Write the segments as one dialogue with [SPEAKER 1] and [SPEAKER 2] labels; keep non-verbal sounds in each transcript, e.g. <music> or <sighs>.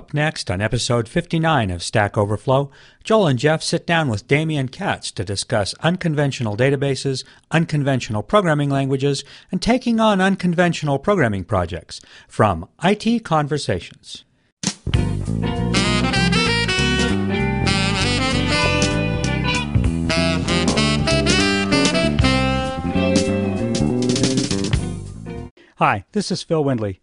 [SPEAKER 1] Up next on episode 59 of Stack Overflow, Joel and Jeff sit down with Damien Katz to discuss unconventional databases, unconventional programming languages, and taking on unconventional programming projects from IT Conversations. Hi, this is Phil Windley.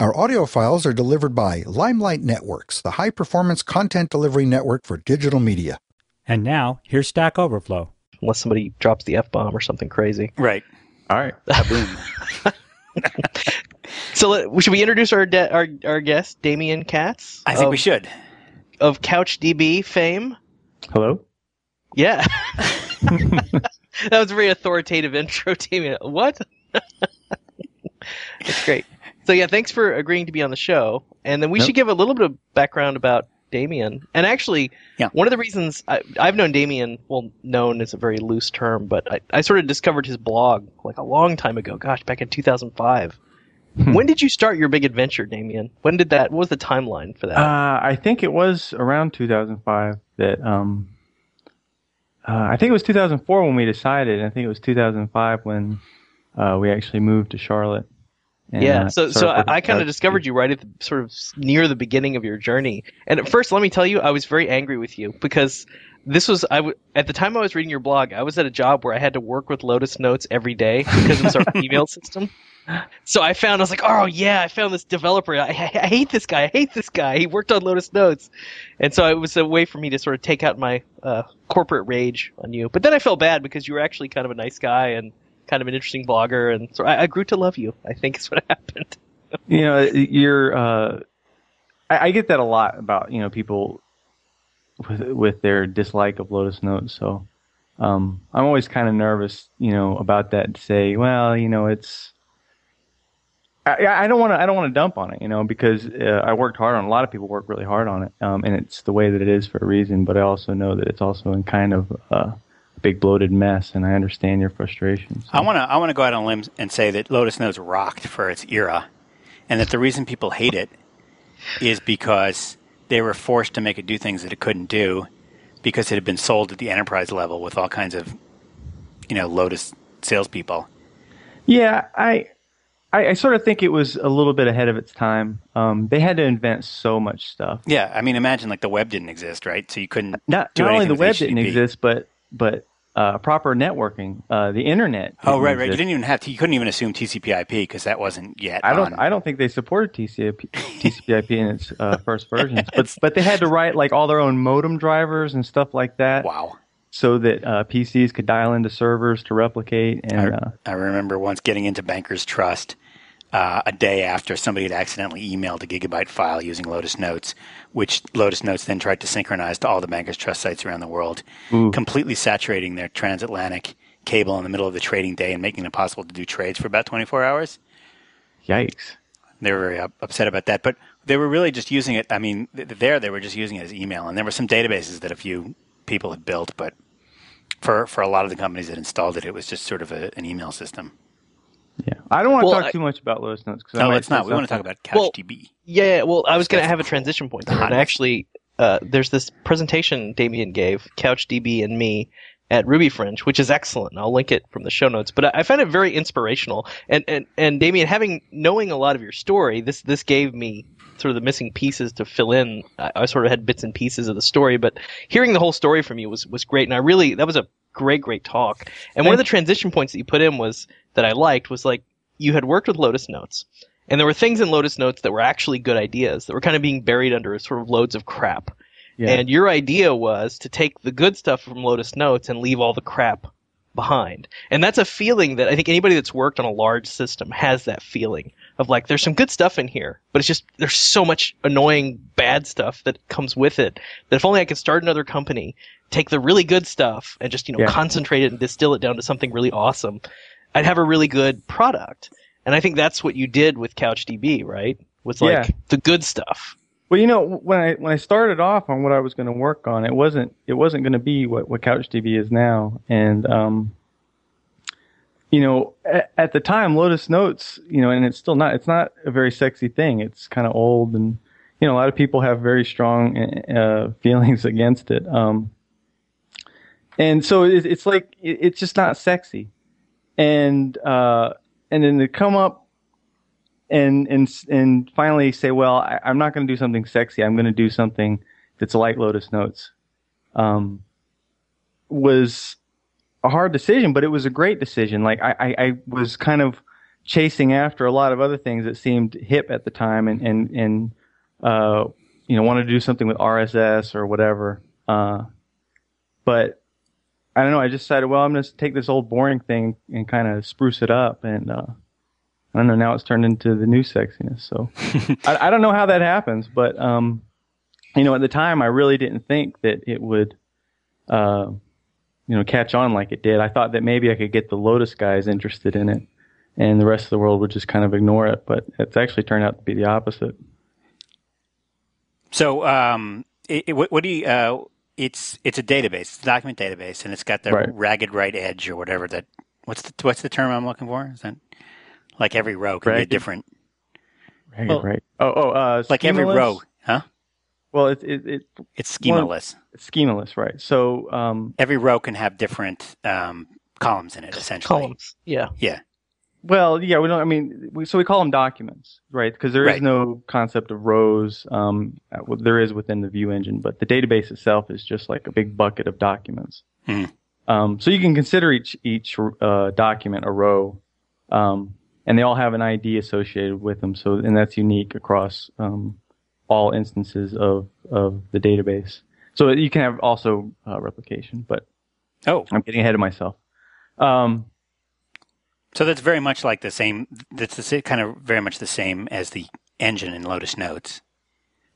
[SPEAKER 2] Our audio files are delivered by Limelight Networks, the high performance content delivery network for digital media.
[SPEAKER 1] And now, here's Stack Overflow.
[SPEAKER 3] Unless somebody drops the F bomb or something crazy.
[SPEAKER 4] Right.
[SPEAKER 5] All right.
[SPEAKER 4] Boom. <laughs> <laughs>
[SPEAKER 3] So let, should we introduce our de- our our guest, Damien Katz?
[SPEAKER 4] I think
[SPEAKER 3] of,
[SPEAKER 4] we should.
[SPEAKER 3] Of CouchDB fame.
[SPEAKER 5] Hello.
[SPEAKER 3] Yeah. <laughs> that was a very authoritative intro, Damien. What? That's great. So yeah, thanks for agreeing to be on the show. And then we
[SPEAKER 5] Nope.
[SPEAKER 3] should give a little bit of background about Damien. And actually,
[SPEAKER 4] Yeah.
[SPEAKER 3] one of the reasons I, I've known Damien, well, known is a very loose term, but I, I sort of discovered his blog like a long time ago. Gosh, back in 2005.
[SPEAKER 5] Hmm.
[SPEAKER 3] when did you start your big adventure, Damien? When did that? What was the timeline for that?
[SPEAKER 5] Uh, I think it was around 2005 that um, uh, I think it was 2004 when we decided. and I think it was 2005 when uh, we actually moved to Charlotte. And,
[SPEAKER 3] yeah, so so I, I kind of discovered you right at the sort of near the beginning of your journey. And at first, let me tell you, I was very angry with you because this was I w- at the time I was reading your blog, I was at a job where I had to work with Lotus Notes every day because it was our <laughs> email system. So I found I was like, oh yeah, I found this developer. I, I, I hate this guy. I hate this guy. He worked on Lotus Notes, and so it was a way for me to sort of take out my uh, corporate rage on you. But then I felt bad because you were actually kind of a nice guy and kind of an interesting blogger, and so I, I grew to love you. I think is what <laughs> happened.
[SPEAKER 5] you know you're uh I, I get that a lot about you know people with with their dislike of lotus notes so um i'm always kind of nervous you know about that to say well you know it's I, don't want to. I don't want to dump on it, you know, because uh, I worked hard on. A lot of people work really hard on it, um, and it's the way that it is for a reason. But I also know that it's also in kind of uh, big bloated mess, and I understand your frustrations.
[SPEAKER 4] I want to I want to go out on a limb and say that Lotus Notes rocked for its era, and that the reason people hate it is because they were forced to make it do things that it couldn't do because it had been sold at the enterprise level with all kinds of you know Lotus salespeople.
[SPEAKER 5] Yeah, I, I, I sort of think it was a little bit ahead of its time. Um, they had to invent so much stuff.
[SPEAKER 4] Yeah, I mean, imagine like the web didn't exist, right? So you couldn't
[SPEAKER 5] Not,
[SPEAKER 4] do
[SPEAKER 5] not only the web didn't exist, but but uh, proper networking, uh, the internet.
[SPEAKER 4] Oh, right, right. You didn't even have to. You couldn't even assume TCP/IP because that wasn't yet.
[SPEAKER 5] I don't.
[SPEAKER 4] on.
[SPEAKER 5] I don't think they supported TCP, <laughs> TCP/IP in its uh, first <laughs> versions, but but they had to write like all their own modem drivers and stuff like that,
[SPEAKER 4] Wow.
[SPEAKER 5] so that uh, PCs could dial into servers to replicate. And uh,
[SPEAKER 4] I remember once getting into Bankers Trust uh, a day after somebody had accidentally emailed a gigabyte file using Lotus Notes, which Lotus Notes then tried to synchronize to all the Bankers Trust sites around the world, completely saturating their transatlantic cable in the middle of the trading day and making it impossible to do trades for about 24 hours.
[SPEAKER 5] yikes!
[SPEAKER 4] They were very up- upset about that, but they were really just using it. I mean, th- there they were just using it as email, and there were some databases that a few people had built, but for for a lot of the companies that installed it, it was just sort of a, an email system.
[SPEAKER 5] Yeah, I don't want to
[SPEAKER 3] Well,
[SPEAKER 5] talk
[SPEAKER 3] I-
[SPEAKER 5] too much about Lotus Notes because
[SPEAKER 4] No, let's not. We want to talk about
[SPEAKER 3] Well,
[SPEAKER 4] CouchDB.
[SPEAKER 3] Yeah, well, I was going to have a transition point there. Actually, uh, there's this presentation Damien gave, CouchDB and me, at Ruby Fringe, which is excellent. I'll link it from the show notes. But I, I found it very inspirational. And, and, and Damien, having, knowing a lot of your story, this, this gave me sort of the missing pieces to fill in. I, I sort of had bits and pieces of the story, but hearing the whole story from you was, was great. And I really, that was a great, great talk. And one of the transition points that you put in was, that I liked was like, you had worked with Lotus Notes. And there were things in Lotus Notes that were actually good ideas that were kind of being buried under sort of loads of crap.
[SPEAKER 5] Yeah.
[SPEAKER 3] And your idea was to take the good stuff from Lotus Notes and leave all the crap behind. And that's a feeling that I think anybody that's worked on a large system has that feeling of like there's some good stuff in here, but it's just there's so much annoying bad stuff that comes with it that if only I could start another company, take the really good stuff and just you know
[SPEAKER 5] Yeah.
[SPEAKER 3] concentrate it and distill it down to something really awesome, I'd have a really good product. And I think that's what you did with CouchDB, right? Was like
[SPEAKER 5] Yeah.
[SPEAKER 3] the good stuff.
[SPEAKER 5] Well, you know, when I when I started off on what I was going to work on, it wasn't it wasn't going to be what what CouchDB is now, and um, you know, at, at the time, Lotus Notes, you know, and it's still not it's not a very sexy thing. It's kind of old, and you know, a lot of people have very strong uh, feelings <laughs> against it. Um, and so it, it's like it, it's just not sexy, and uh, and then to come up and and and finally say, well, I, I'm not going to do something sexy. I'm going to do something that's like Lotus Notes. Um, was a hard decision, but it was a great decision. Like I, I, I was kind of chasing after a lot of other things that seemed hip at the time, and and and uh, you know wanted to do something with RSS or whatever. Uh, but I don't know. I just decided, well, I'm going to take this old boring thing and kind of spruce it up, and uh, I don't know. Now it's turned into the new sexiness. So <laughs> I, I don't know how that happens, but um, you know, at the time, I really didn't think that it would, uh, you know, catch on like it did. I thought that maybe I could get the Lotus guys interested in it, and the rest of the world would just kind of ignore it. But it's actually turned out to be the opposite.
[SPEAKER 4] So, um, it, it, what, what do you? Uh, it's it's a database, it's a document database, and it's got the
[SPEAKER 5] Right.
[SPEAKER 4] ragged right edge or whatever. That what's the what's the term I'm looking for? Is that like every row can be a
[SPEAKER 5] Ragged?
[SPEAKER 4] different?
[SPEAKER 5] Right.
[SPEAKER 3] Well-
[SPEAKER 5] right. Oh, oh, uh,
[SPEAKER 4] Like every row, huh?
[SPEAKER 5] Well, it, it, it,
[SPEAKER 4] It's
[SPEAKER 5] Well-
[SPEAKER 4] schemaless.
[SPEAKER 5] it's schemaless, right? So, um,
[SPEAKER 4] Every row can have different um, columns in it, essentially.
[SPEAKER 3] Columns. Yeah.
[SPEAKER 4] Yeah.
[SPEAKER 5] Well, yeah, we don't. I mean, we, so we call them documents, right? Because there is
[SPEAKER 4] Right.
[SPEAKER 5] no concept of rows. Um, there is within the View engine, but the database itself is just like a big bucket of documents.
[SPEAKER 4] Hmm.
[SPEAKER 5] Um, so you can consider each each uh, document a row, um, and they all have an ID associated with them. So and that's unique across um, all instances of of the database. So you can have also uh, replication, but
[SPEAKER 4] Oh,
[SPEAKER 5] I'm getting ahead of myself. Um,
[SPEAKER 4] so that's very much like the same. That's the kind of very much the same as the engine in Lotus Notes.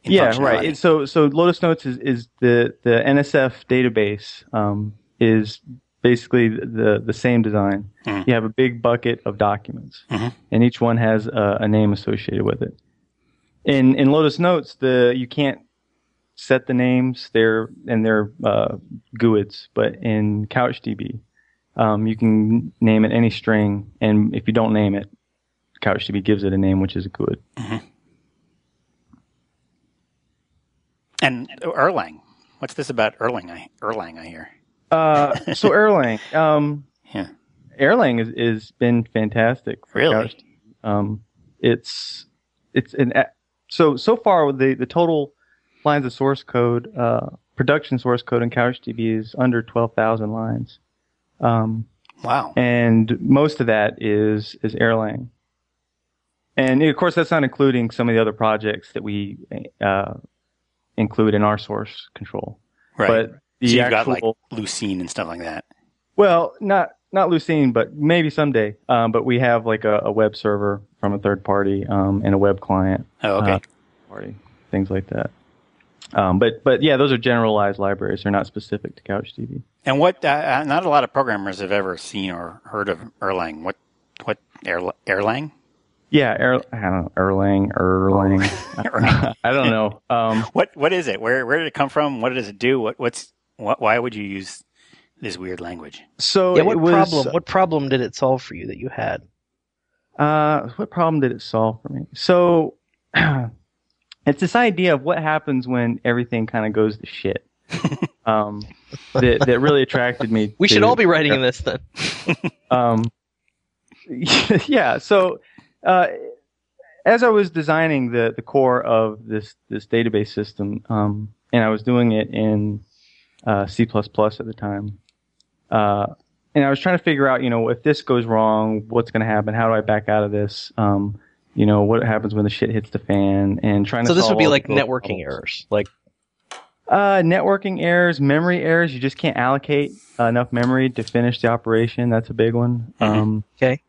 [SPEAKER 4] in
[SPEAKER 5] yeah, right. It- so so Lotus Notes is, is the the NSF database um, is basically the the same design.
[SPEAKER 4] Mhm.
[SPEAKER 5] You have a big bucket of documents,
[SPEAKER 4] Mhm.
[SPEAKER 5] and each one has a, a name associated with it. In in Lotus Notes, the you can't set the names. They're and they're uh, GUIDs, but in CouchDB, um, you can name it any string, and if you don't name it, CouchDB gives it a name, which is a GUID.
[SPEAKER 4] And Erlang. What's this about Erlang? I, Erlang, I hear.
[SPEAKER 5] Uh, <laughs> so Erlang, um,
[SPEAKER 4] Yeah.
[SPEAKER 5] Erlang is is been fantastic. For
[SPEAKER 4] Really?
[SPEAKER 5] Um, it's it's an so so far the the total lines of source code, uh, production source code in CouchDB is under twelve thousand lines, um,
[SPEAKER 4] Wow.
[SPEAKER 5] and most of that is is Erlang. And of course, that's not including some of the other projects that we uh, include in our source control.
[SPEAKER 4] Right.
[SPEAKER 5] But the
[SPEAKER 4] so you've
[SPEAKER 5] actual
[SPEAKER 4] got like Lucene and stuff like that.
[SPEAKER 5] Well, not not Lucene, but maybe someday. Um, but we have like a, a web server from a third party um, and a web client
[SPEAKER 4] Oh, okay.
[SPEAKER 5] Uh, party, things like that. Um, but but yeah, those are generalized libraries. They're not specific to CouchDB.
[SPEAKER 4] And what? Uh, uh, not a lot of programmers have ever seen or heard of Erlang. What? What? Erlang?
[SPEAKER 5] Yeah, er, I don't know, Erlang, Erlang. <laughs> <laughs> I don't know. Um,
[SPEAKER 4] What? What is it? Where? Where did it come from? What does it do? What? What's? What? Why would you use this weird language?
[SPEAKER 5] so
[SPEAKER 3] Yeah. What
[SPEAKER 5] was,
[SPEAKER 3] problem? What problem did it solve for you that you had?
[SPEAKER 5] Uh, what problem did it solve for me? So, <clears throat> it's this idea of what happens when everything kind of goes to shit. <laughs> um, that that really <laughs> attracted me.
[SPEAKER 3] We should all be writing in this then. <laughs>
[SPEAKER 5] Um, <laughs> yeah. So, uh, as I was designing the the core of this this database system, um, and I was doing it in uh, C++ at the time, uh, and I was trying to figure out, you know, if this goes wrong, what's going to happen? How do I back out of this? Um, you know, what happens when the shit hits the fan? And trying to
[SPEAKER 3] So this would be like networking
[SPEAKER 5] problems.
[SPEAKER 3] errors. Like
[SPEAKER 5] Uh, networking errors, memory errors. You just can't allocate uh, enough memory to finish the operation. That's a big one.
[SPEAKER 4] Mhm.
[SPEAKER 5] Um,
[SPEAKER 3] Okay.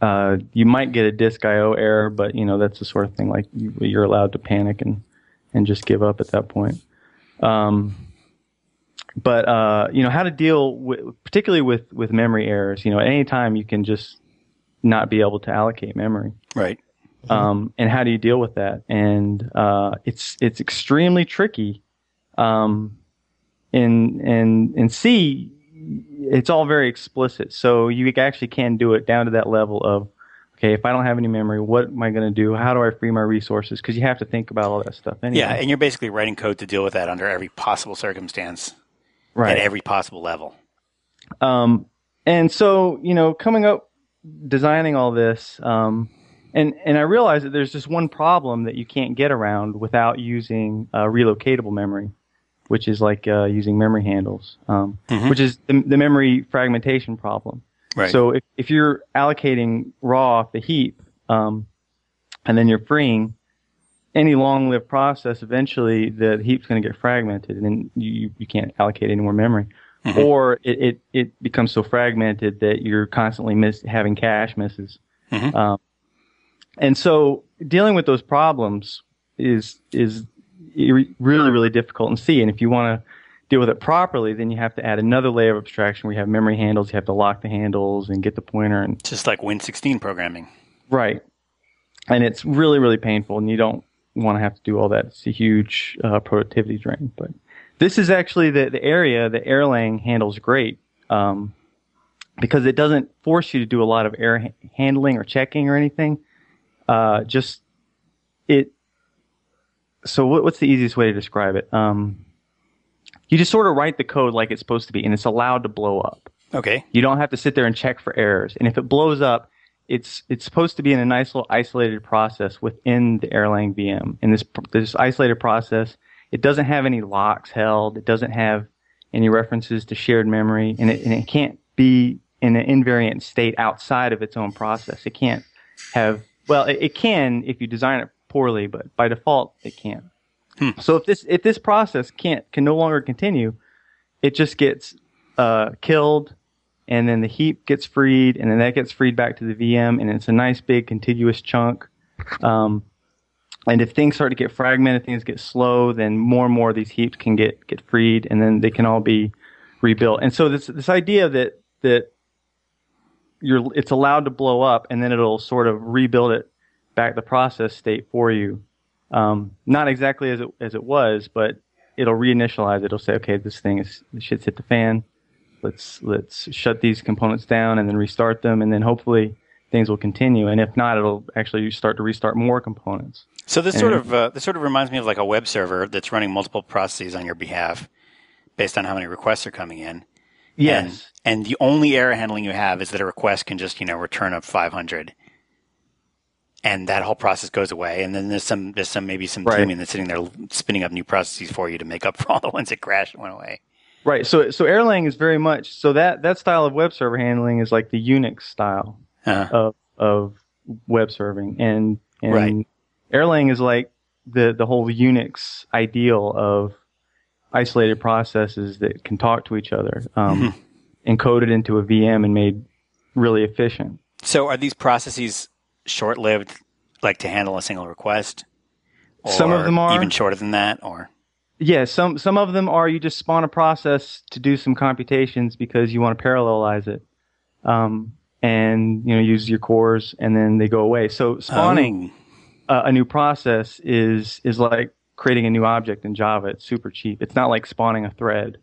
[SPEAKER 5] uh, you might get a disk I/O error, but you know that's the sort of thing like you, you're allowed to panic and and just give up at that point. Um, but uh, you know how to deal with, particularly with with memory errors. You know, at any time you can just not be able to allocate memory.
[SPEAKER 4] Right.
[SPEAKER 5] Um, and how do you deal with that? And uh, it's it's extremely tricky. Um, in in in C, it's all very explicit. So you actually can do it down to that level of, okay, if I don't have any memory, what am I going to do? How do I free my resources? Because you have to think about all that stuff. Anyway.
[SPEAKER 4] Yeah, and you're basically writing code to deal with that under every possible circumstance,
[SPEAKER 5] right
[SPEAKER 4] at every possible level.
[SPEAKER 5] Um, and so you know, coming up, designing all this, um, and and I realized that there's just one problem that you can't get around without using uh, relocatable memory, which is like uh, using memory handles, um,
[SPEAKER 4] Mhm.
[SPEAKER 5] which is the, the memory fragmentation problem.
[SPEAKER 4] Right.
[SPEAKER 5] So if, if you're allocating raw off the heap, um, and then you're freeing any long-lived process, eventually the heap's going to get fragmented, and then you you can't allocate any more memory,
[SPEAKER 4] Mhm.
[SPEAKER 5] or it, it it becomes so fragmented that you're constantly miss having cache misses.
[SPEAKER 4] Mhm.
[SPEAKER 5] Um, and so dealing with those problems is is really really difficult in C. And if you want to deal with it properly, then you have to add another layer of abstraction where you have memory handles, you have to lock the handles and get the pointer and
[SPEAKER 4] Just like Win16 programming.
[SPEAKER 5] right. And it's really really painful, and you don't want to have to do all that. It's a huge uh, productivity drain. But this is actually the the area that Erlang handles great. Um, because it doesn't force you to do a lot of error ha- handling or checking or anything. Uh, just it. So what, what's the easiest way to describe it? Um, you just sort of write the code like it's supposed to be, and it's allowed to blow up.
[SPEAKER 4] Okay.
[SPEAKER 5] You don't have to sit there and check for errors. And if it blows up, it's it's supposed to be in a nice little isolated process within the Erlang VM. In this this isolated process, it doesn't have any locks held. It doesn't have any references to shared memory, and it, and it can't be in an invariant state outside of its own process. It can't have well, it, it can if you design it poorly, but by default, it can't. So if this if this process can't can no longer continue, it just gets uh, killed, and then the heap gets freed, and then that gets freed back to the VM, and it's a nice big contiguous chunk. Um, and if things start to get fragmented, things get slow, then more and more of these heaps can get get freed, and then they can all be rebuilt. And so this this idea that that you're it's allowed to blow up, and then it'll sort of rebuild it back the process state for you. Um, not exactly as it as it was, but it'll reinitialize it. It'll say, okay, this thing is this shit's hit the fan. Let's let's shut these components down and then restart them, and then hopefully things will continue. And if not, it'll actually start to restart more components.
[SPEAKER 4] So this
[SPEAKER 5] And-
[SPEAKER 4] sort of uh, this sort of reminds me of like a web server that's running multiple processes on your behalf, based on how many requests are coming in.
[SPEAKER 5] Yes.
[SPEAKER 4] And, and the only error handling you have is that a request can just you know return a 500, and that whole process goes away. And then there's some there's some maybe some
[SPEAKER 5] Right.
[SPEAKER 4] teaming that's sitting there spinning up new processes for you to make up for all the ones that crashed and went away.
[SPEAKER 5] Right. So so Erlang is very much so that that style of web server handling is like the Unix style
[SPEAKER 4] Uh,
[SPEAKER 5] of of web serving, and and
[SPEAKER 4] Right.
[SPEAKER 5] Erlang is like the the whole Unix ideal of isolated processes that can talk to each other, um, encoded into a VM and made really efficient.
[SPEAKER 4] so are these processes short lived, like to handle a single request?
[SPEAKER 5] Some of them are.
[SPEAKER 4] even shorter than that, or
[SPEAKER 5] Yeah, some some of them are you just spawn a process to do some computations because you want to parallelize it, um, and you know use your cores, and then they go away. So spawning
[SPEAKER 4] Oh.
[SPEAKER 5] uh, a new process is is like creating a new object in Java. It's super cheap. It's not like spawning a thread,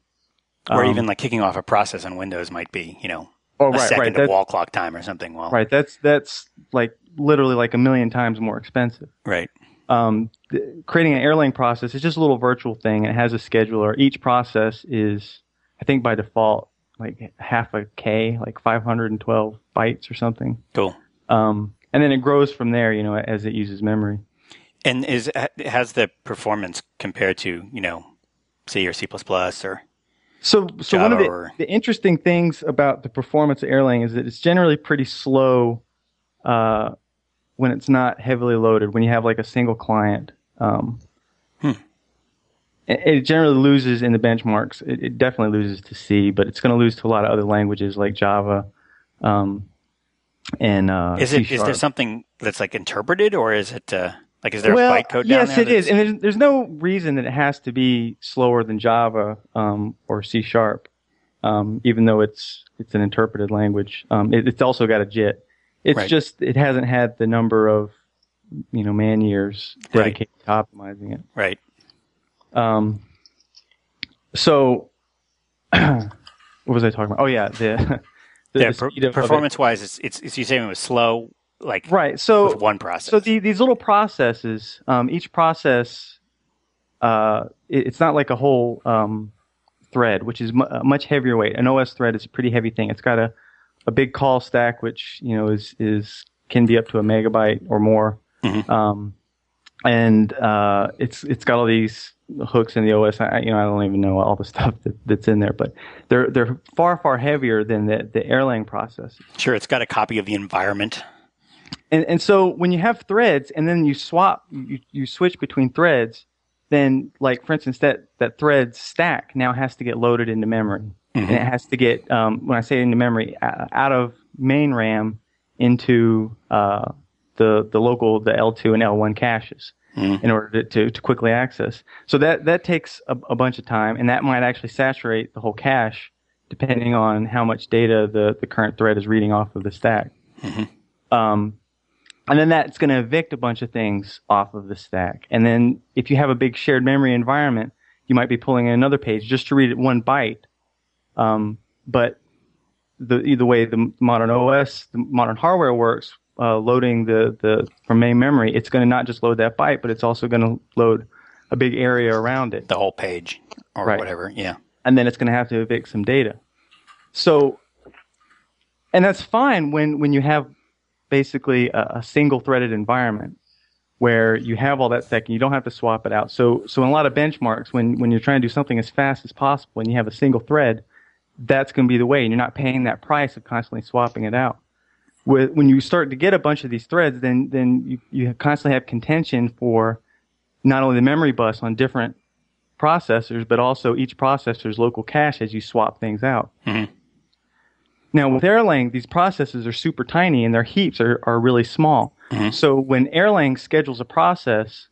[SPEAKER 4] or
[SPEAKER 5] Um,
[SPEAKER 4] even like kicking off a process on Windows might be, you know,
[SPEAKER 5] oh
[SPEAKER 4] a
[SPEAKER 5] right,
[SPEAKER 4] second
[SPEAKER 5] right, that,
[SPEAKER 4] wall clock time or something. Well,
[SPEAKER 5] right. That's that's like literally like a million times more expensive.
[SPEAKER 4] right.
[SPEAKER 5] um, creating an Erlang process is just a little virtual thing. It has a scheduler. Each process is, I think by default, like half a K, like 512 bytes or something.
[SPEAKER 4] Cool.
[SPEAKER 5] Um, and then it grows from there, you know, as it uses memory.
[SPEAKER 4] And is has the performance compared to you know, C or C plus plus or
[SPEAKER 5] So, so one of the,
[SPEAKER 4] or-
[SPEAKER 5] the interesting things about the performance of Erlang is that it's generally pretty slow uh, when it's not heavily loaded. When you have like a single client, um,
[SPEAKER 4] Hmm.
[SPEAKER 5] it, it generally loses in the benchmarks. It, it definitely loses to C, but it's going to lose to a lot of other languages like Java. Um, and uh,
[SPEAKER 4] Is it
[SPEAKER 5] C
[SPEAKER 4] is there something that's like interpreted, or is it uh, like is there
[SPEAKER 5] well,
[SPEAKER 4] a bytecode down
[SPEAKER 5] yes,
[SPEAKER 4] there?
[SPEAKER 5] it is, and there's, there's no reason that it has to be slower than Java um, or C sharp, um, even though it's it's an interpreted language. Um, it, it's also got a JIT. It's
[SPEAKER 4] Right.
[SPEAKER 5] just it hasn't had the number of you know man years
[SPEAKER 4] Right.
[SPEAKER 5] dedicated to optimizing it.
[SPEAKER 4] Right.
[SPEAKER 5] Um, so <clears throat> what was I talking about? Oh yeah, the, <laughs> the,
[SPEAKER 4] Yeah.
[SPEAKER 5] the
[SPEAKER 4] per-
[SPEAKER 5] speed of- of it.
[SPEAKER 4] performance wise, it's, it's it's you saying it was slow, like
[SPEAKER 5] Right. So
[SPEAKER 4] with one process.
[SPEAKER 5] So the, these little processes, um, each process, uh, it- it's not like a whole um, thread, which is mu- a much heavier weight. An OS thread is a pretty heavy thing. It's got a, a big call stack, which you know is is can be up to a megabyte or more,
[SPEAKER 4] Mhm.
[SPEAKER 5] um, and uh, it's it's got all these hooks in the OS. I, you know, I don't even know all the <laughs> stuff that, that's in there, but they're they're far far heavier than the the Erlang process.
[SPEAKER 4] sure, it's got a copy of the environment.
[SPEAKER 5] and and so when you have threads and then you swap you, you switch between threads then like for instance that that thread stack now has to get loaded into memory and it has to get um, when i say into memory out of main ram into uh, the the local the l2 and l1 caches in order to, to, to quickly access so that that takes a, a bunch of time and that might actually saturate the whole cache depending on how much data the, the current thread is reading off of the stack um, and then that's going to evict a bunch of things off of the stack. And then if you have a big shared memory environment, you might be pulling in another page just to read it one byte. Um, but the either way the modern OS, the modern hardware works, uh, loading the the from main memory, it's going to not just load that byte, but it's also going to load a big area around it
[SPEAKER 4] the whole page or
[SPEAKER 5] Right.
[SPEAKER 4] whatever. Yeah.
[SPEAKER 5] and then it's going to have to evict some data. So, and that's fine when when you have basically a, a single threaded environment where you have all that stack and you don't have to swap it out. So, so in a lot of benchmarks, when when you're trying to do something as fast as possible and you have a single thread, that's going to be the way, and you're not paying that price of constantly swapping it out. With, when you start to get a bunch of these threads, then then you, you constantly have contention for not only the memory bus on different processors, but also each processor's local cache as you swap things out.
[SPEAKER 4] Mhm.
[SPEAKER 5] Now with Erlang, these processes are super tiny and their heaps are, are really small. So when Erlang schedules a process,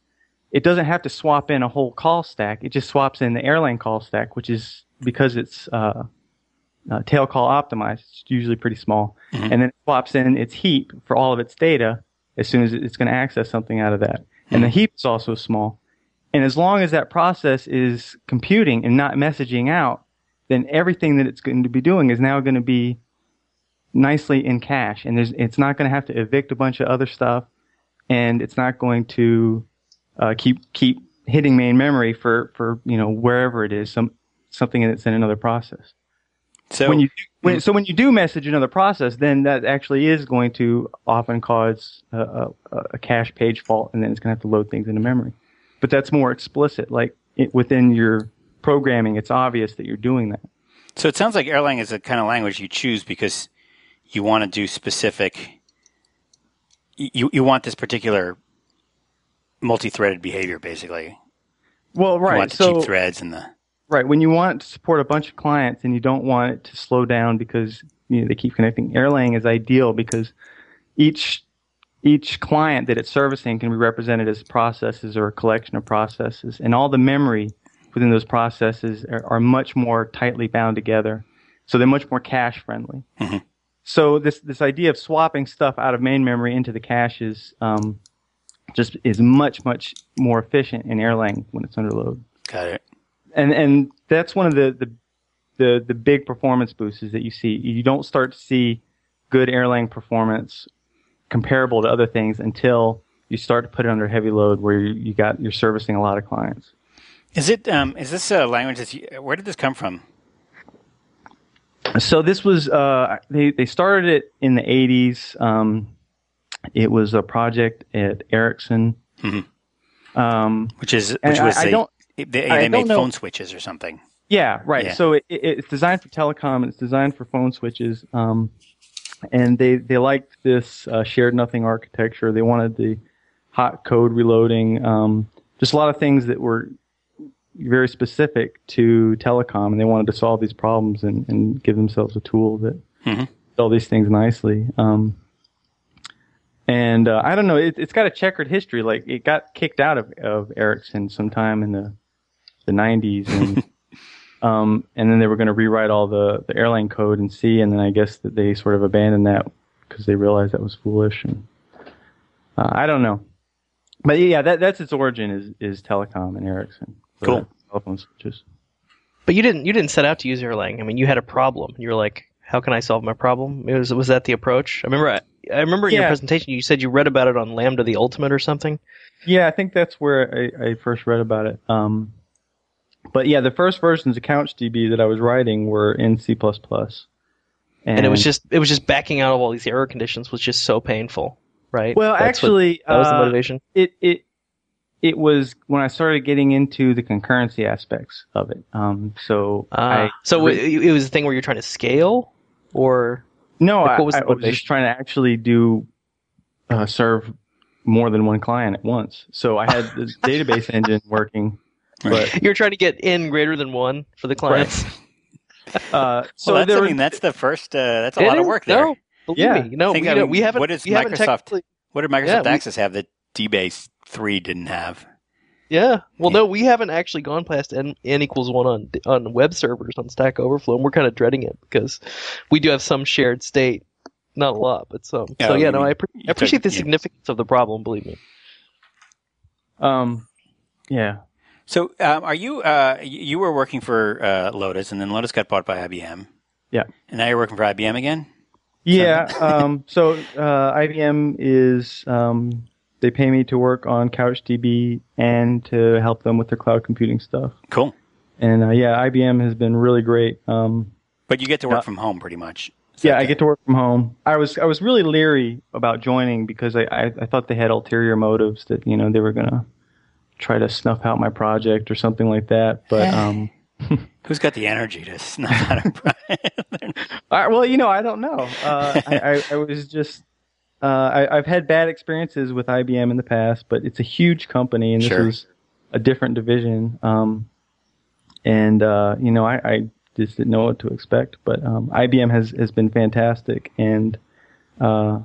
[SPEAKER 5] it doesn't have to swap in a whole call stack. It just swaps in the Erlang call stack, which is because it's uh, uh, tail call optimized. It's usually pretty small, and then it swaps in its heap for all of its data as soon as it's going to access something out of that. And the heap is also small. And as long as that process is computing and not messaging out, then everything that it's going to be doing is now going to be nicely in cache. And there's, it's not going to have to evict a bunch of other stuff. And it's not going to uh, keep keep hitting main memory for, for you know wherever it is, some something that's in another process.
[SPEAKER 4] So
[SPEAKER 5] when you do, when, mm. so when you do message another process, then that actually is going to often cause a, a, a cache page fault, and then it's going to have to load things into memory. But that's more explicit. Like it, within your programming, it's obvious that you're doing that.
[SPEAKER 4] So it sounds like Erlang is the kind of language you choose because you want to do specific. You you want this particular multi-threaded behavior, basically.
[SPEAKER 5] Well, right.
[SPEAKER 4] You want the
[SPEAKER 5] So
[SPEAKER 4] cheap threads and the
[SPEAKER 5] right when you want to support a bunch of clients and you don't want it to slow down because you know they keep connecting. Erlang is ideal because each each client that it's servicing can be represented as processes or a collection of processes, and all the memory within those processes are, are much more tightly bound together. So they're much more cache friendly. So this this idea of swapping stuff out of main memory into the caches um, just is much much more efficient in Erlang when it's under load
[SPEAKER 4] got it.
[SPEAKER 5] And and that's one of the, the the the big performance boosts that you see you don't start to see good Erlang performance comparable to other things until you start to put it under heavy load where you, you got you're servicing a lot of clients.
[SPEAKER 4] Is it? Um, is this a language that's? Where did this come from?
[SPEAKER 5] So this was uh, they they started it in the 80s. Um, it was a project at Ericsson. Um,
[SPEAKER 4] Which is which was
[SPEAKER 5] I
[SPEAKER 4] they,
[SPEAKER 5] don't-
[SPEAKER 4] they, they made
[SPEAKER 5] know-
[SPEAKER 4] phone switches or something.
[SPEAKER 5] Yeah, right.
[SPEAKER 4] Yeah.
[SPEAKER 5] So it, it, it's designed for telecom. It's designed for phone switches. Um, and they they liked this uh, shared nothing architecture. They wanted the hot code reloading. Um, just a lot of things that were very specific to telecom, and they wanted to solve these problems and, and give themselves a tool that
[SPEAKER 4] Mhm.
[SPEAKER 5] did all these things nicely. Um, and uh, I don't know. It, it's got a checkered history. Like it got kicked out of of Ericsson sometime in the the 90s, and <laughs> um, and then they were going to rewrite all the the Erlang code in C, and then I guess that they sort of abandoned that because they realized that was foolish. And uh, I don't know, but yeah, that that's its origin is is telecom and Ericsson.
[SPEAKER 4] Cool.
[SPEAKER 5] Telephone switches.
[SPEAKER 3] But you didn't you didn't set out to use Erlang. I mean, you had a problem. You were like, "How can I solve my problem?" It was was that the approach? I remember. I, I remember in your presentation you said you read about it on Lambda the Ultimate or something.
[SPEAKER 5] Yeah, I think that's where I, I first read about it. Um, but yeah, the first versions of CouchDB that I was writing were in C++. And,
[SPEAKER 3] And, it was just it was just backing out of all these error conditions was just so painful, right?
[SPEAKER 5] well,
[SPEAKER 3] That's what-
[SPEAKER 5] actually,
[SPEAKER 3] that was the
[SPEAKER 5] uh,
[SPEAKER 3] motivation.
[SPEAKER 5] it it it was when I started getting into the concurrency aspects of it. Um, so
[SPEAKER 3] Ah,
[SPEAKER 5] I
[SPEAKER 3] so it, it was a thing where you're trying to scale, or
[SPEAKER 5] no,
[SPEAKER 3] like,
[SPEAKER 5] I,
[SPEAKER 3] what was
[SPEAKER 5] I was just trying to actually do uh, serve more than one client at once. So I had the <laughs> database engine working, but
[SPEAKER 3] you're trying to get n greater than one for the clients. <laughs>
[SPEAKER 5] uh, so
[SPEAKER 4] well, that's,
[SPEAKER 5] there
[SPEAKER 4] I mean, that's the first. Uh, that's a
[SPEAKER 3] It
[SPEAKER 4] lot of work there.
[SPEAKER 3] No, believe
[SPEAKER 5] Yeah.
[SPEAKER 3] me. No, we,
[SPEAKER 4] I
[SPEAKER 3] don't-
[SPEAKER 4] mean,
[SPEAKER 3] we haven't.
[SPEAKER 4] what does
[SPEAKER 3] we
[SPEAKER 4] Microsoft- What did Microsoft
[SPEAKER 3] Yeah, we-
[SPEAKER 4] Access have that DBase three didn't have?
[SPEAKER 3] Yeah. Well,
[SPEAKER 4] Yeah.
[SPEAKER 3] no, we haven't actually gone past n, n equals one on on web servers on Stack Overflow, and we're kind of dreading it because we do have some shared state, not a lot, but some.
[SPEAKER 4] Yeah,
[SPEAKER 3] so yeah,
[SPEAKER 4] I
[SPEAKER 3] no,
[SPEAKER 4] mean,
[SPEAKER 3] I, appre- I appreciate the
[SPEAKER 4] took- yeah.
[SPEAKER 3] significance of the problem. Believe me.
[SPEAKER 5] um, yeah.
[SPEAKER 4] So, um, are you? Uh, you were working for uh, Lotus, and then Lotus got bought by IBM.
[SPEAKER 5] Yeah.
[SPEAKER 4] And now you're working for IBM again.
[SPEAKER 5] Yeah. <laughs> um, so uh, IBM is um, they pay me to work on CouchDB and to help them with their cloud computing stuff.
[SPEAKER 4] Cool.
[SPEAKER 5] And uh, yeah, IBM has been really great. Um,
[SPEAKER 4] But you get to work
[SPEAKER 5] Yeah.
[SPEAKER 4] from home pretty much. Is
[SPEAKER 5] yeah, I get to work from home. I was I was really leery about joining because I, I, I thought they had ulterior motives that you know they were gonna try to snuff out my project or something like that. But um, <laughs>
[SPEAKER 4] Who's got the energy to snuff out a <laughs>
[SPEAKER 5] I, well, you know, I don't know. Uh, I, I, I was just. Uh, I, I've had bad experiences with IBM in the past, but it's a huge company, and this
[SPEAKER 4] Sure.
[SPEAKER 5] was a different division. Um, and uh, you know, I, I just didn't know what to expect. But um, IBM has has been fantastic, and uh,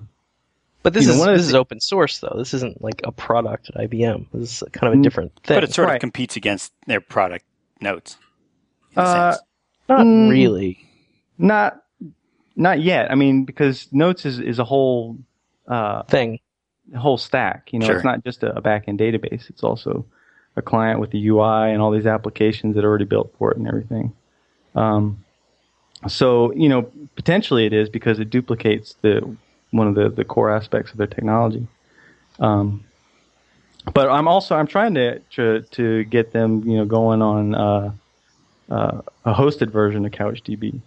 [SPEAKER 3] But this
[SPEAKER 5] You know,
[SPEAKER 3] is
[SPEAKER 5] one of the
[SPEAKER 3] this is open source though. This isn't like a product at IBM. This is kind of a
[SPEAKER 5] Mm,
[SPEAKER 3] different thing.
[SPEAKER 4] but it sort
[SPEAKER 5] Right.
[SPEAKER 4] of competes against their product notes.
[SPEAKER 5] Uh,
[SPEAKER 3] not
[SPEAKER 5] Mm.
[SPEAKER 3] really.
[SPEAKER 5] not not yet. I mean, because Notes is is a whole uh,
[SPEAKER 3] Thing.
[SPEAKER 5] whole stack. You know,
[SPEAKER 4] Sure.
[SPEAKER 5] it's not just a, a backend database. It's also a client with the UI and all these applications that are already built for it and everything. Um, so you know, potentially it is because it duplicates the one of the, the core aspects of their technology. Um, but I'm also I'm trying to to, to get them you know going on uh, uh, a hosted version of CouchDB.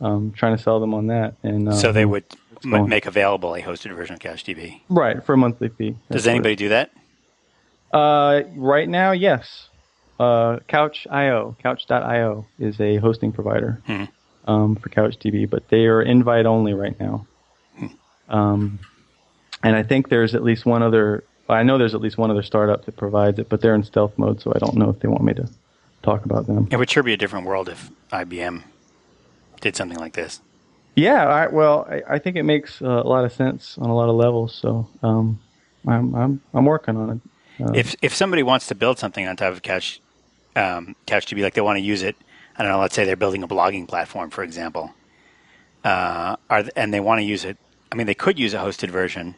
[SPEAKER 5] Um, trying to sell them on that, and uh,
[SPEAKER 4] so they would m- make available a hosted version of CouchDB.
[SPEAKER 5] right for a monthly fee.
[SPEAKER 4] Does
[SPEAKER 5] it-
[SPEAKER 4] anybody do that?
[SPEAKER 5] Uh, right now, yes. Uh, Couch.io, Couch.io is a hosting provider
[SPEAKER 4] Hmm.
[SPEAKER 5] um, for CouchDB, but they are invite only right now. Um, and I think there's at least one other. I know there's at least one other startup that provides it, but they're in stealth mode, so I don't know if they want me to talk about them.
[SPEAKER 4] It would sure be a different world if IBM did something like this.
[SPEAKER 5] Yeah, I, well, I, I think it makes uh, a lot of sense on a lot of levels. So um, I'm I'm I'm working on it. Uh,
[SPEAKER 4] If if somebody wants to build something on top of Couch um, CouchDB, like they want to use it, I don't know. Let's say they're building a blogging platform, for example, uh, are and they want to use it. I mean, they could use a hosted version.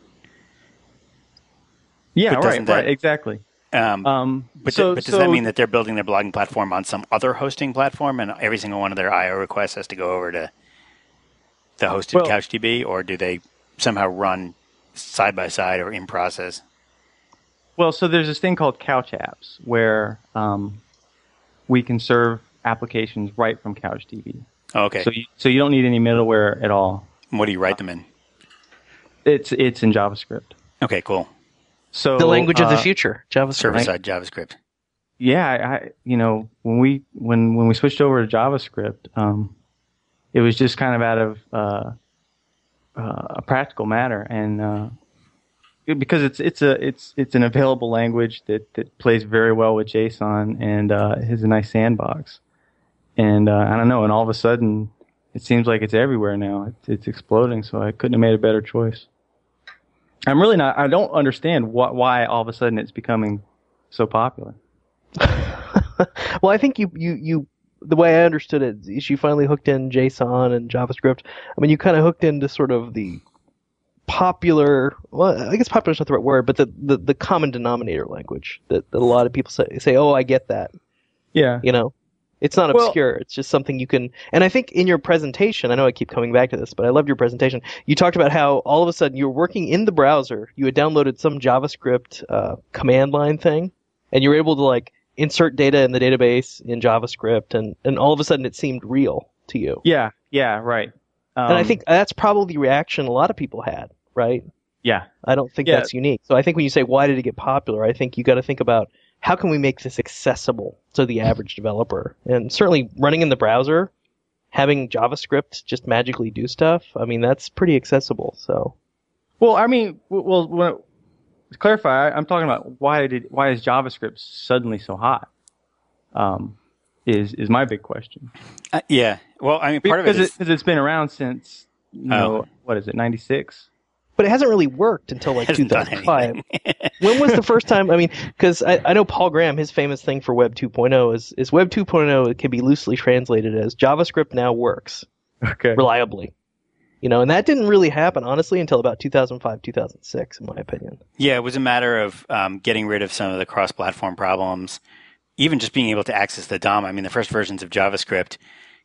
[SPEAKER 5] yeah, right,
[SPEAKER 4] that-
[SPEAKER 5] right, exactly.
[SPEAKER 4] Um,
[SPEAKER 5] Um,
[SPEAKER 4] but,
[SPEAKER 5] so,
[SPEAKER 4] th- but does
[SPEAKER 5] so
[SPEAKER 4] that mean that they're building their blogging platform on some other hosting platform, and every single one of their I/O requests has to go over to the hosted
[SPEAKER 5] Well-
[SPEAKER 4] CouchDB, or do they somehow run side by side or in process?
[SPEAKER 5] Well, so there's this thing called Couch Apps where um, we can serve applications right from CouchDB.
[SPEAKER 4] Oh, okay.
[SPEAKER 5] So you, so you don't need any middleware at all.
[SPEAKER 4] what do you write them in?
[SPEAKER 5] It's it's in JavaScript.
[SPEAKER 4] Okay, cool.
[SPEAKER 5] So
[SPEAKER 3] The language of the
[SPEAKER 5] uh,
[SPEAKER 3] future, JavaScript.
[SPEAKER 4] Server side JavaScript.
[SPEAKER 5] Yeah, I, I you know when we when when we switched over to JavaScript, um, it was just kind of out of uh, uh, a practical matter, and uh, because it's it's a it's it's an available language that that plays very well with JSON and uh, has a nice sandbox, and uh, I don't know, and all of a sudden it seems like it's everywhere now. It's, it's exploding, so I couldn't have made a better choice. I'm really not. I don't understand what why all of a sudden it's becoming so popular. <laughs>
[SPEAKER 3] well, I think you you you the way I understood it is you finally hooked in JSON and JavaScript. I mean, you kind of hooked into sort of the popular. Well, I guess popular is not the right word, but the the, the common denominator language that, that a lot of people say say, "Oh, I get that."
[SPEAKER 5] Yeah.
[SPEAKER 3] You know, it's not
[SPEAKER 5] Well-
[SPEAKER 3] obscure. it's just something you can. And I think in your presentation, I know I keep coming back to this, but I loved your presentation. You talked about how all of a sudden you were working in the browser. You had downloaded some JavaScript uh, command line thing, and you were able to like insert data in the database in JavaScript, and and all of a sudden it seemed real to you.
[SPEAKER 5] Yeah. Yeah. Right. Um,
[SPEAKER 3] and I think that's probably the reaction a lot of people had, right?
[SPEAKER 5] Yeah.
[SPEAKER 3] I don't think
[SPEAKER 5] Yeah.
[SPEAKER 3] that's unique. So I think when you say why did it get popular, I think you got to think about how can we make this accessible to the average developer. And certainly running in the browser, having JavaScript just magically do stuff, I mean that's pretty accessible. So
[SPEAKER 5] Well, I mean, w- well, when, to clarify, I- I'm talking about why did why is JavaScript suddenly so hot? Um, is is my big question
[SPEAKER 4] Uh, yeah. Well, I mean, part of it
[SPEAKER 5] because
[SPEAKER 4] is
[SPEAKER 5] because it's been around since you know
[SPEAKER 4] Oh.
[SPEAKER 5] what is it '96?
[SPEAKER 3] But it hasn't really worked until like 2005. <laughs> when was the first time? I mean, because I, I know Paul Graham, his famous thing for Web 2.0 is, is Web 2.0 it can be loosely translated as JavaScript now works.
[SPEAKER 5] Okay.
[SPEAKER 3] reliably. You know, and that didn't really happen honestly until about 2005, 2006, in my opinion.
[SPEAKER 4] Yeah, it was a matter of um, getting rid of some of the cross-platform problems, even just being able to access the DOM. I mean, the first versions of JavaScript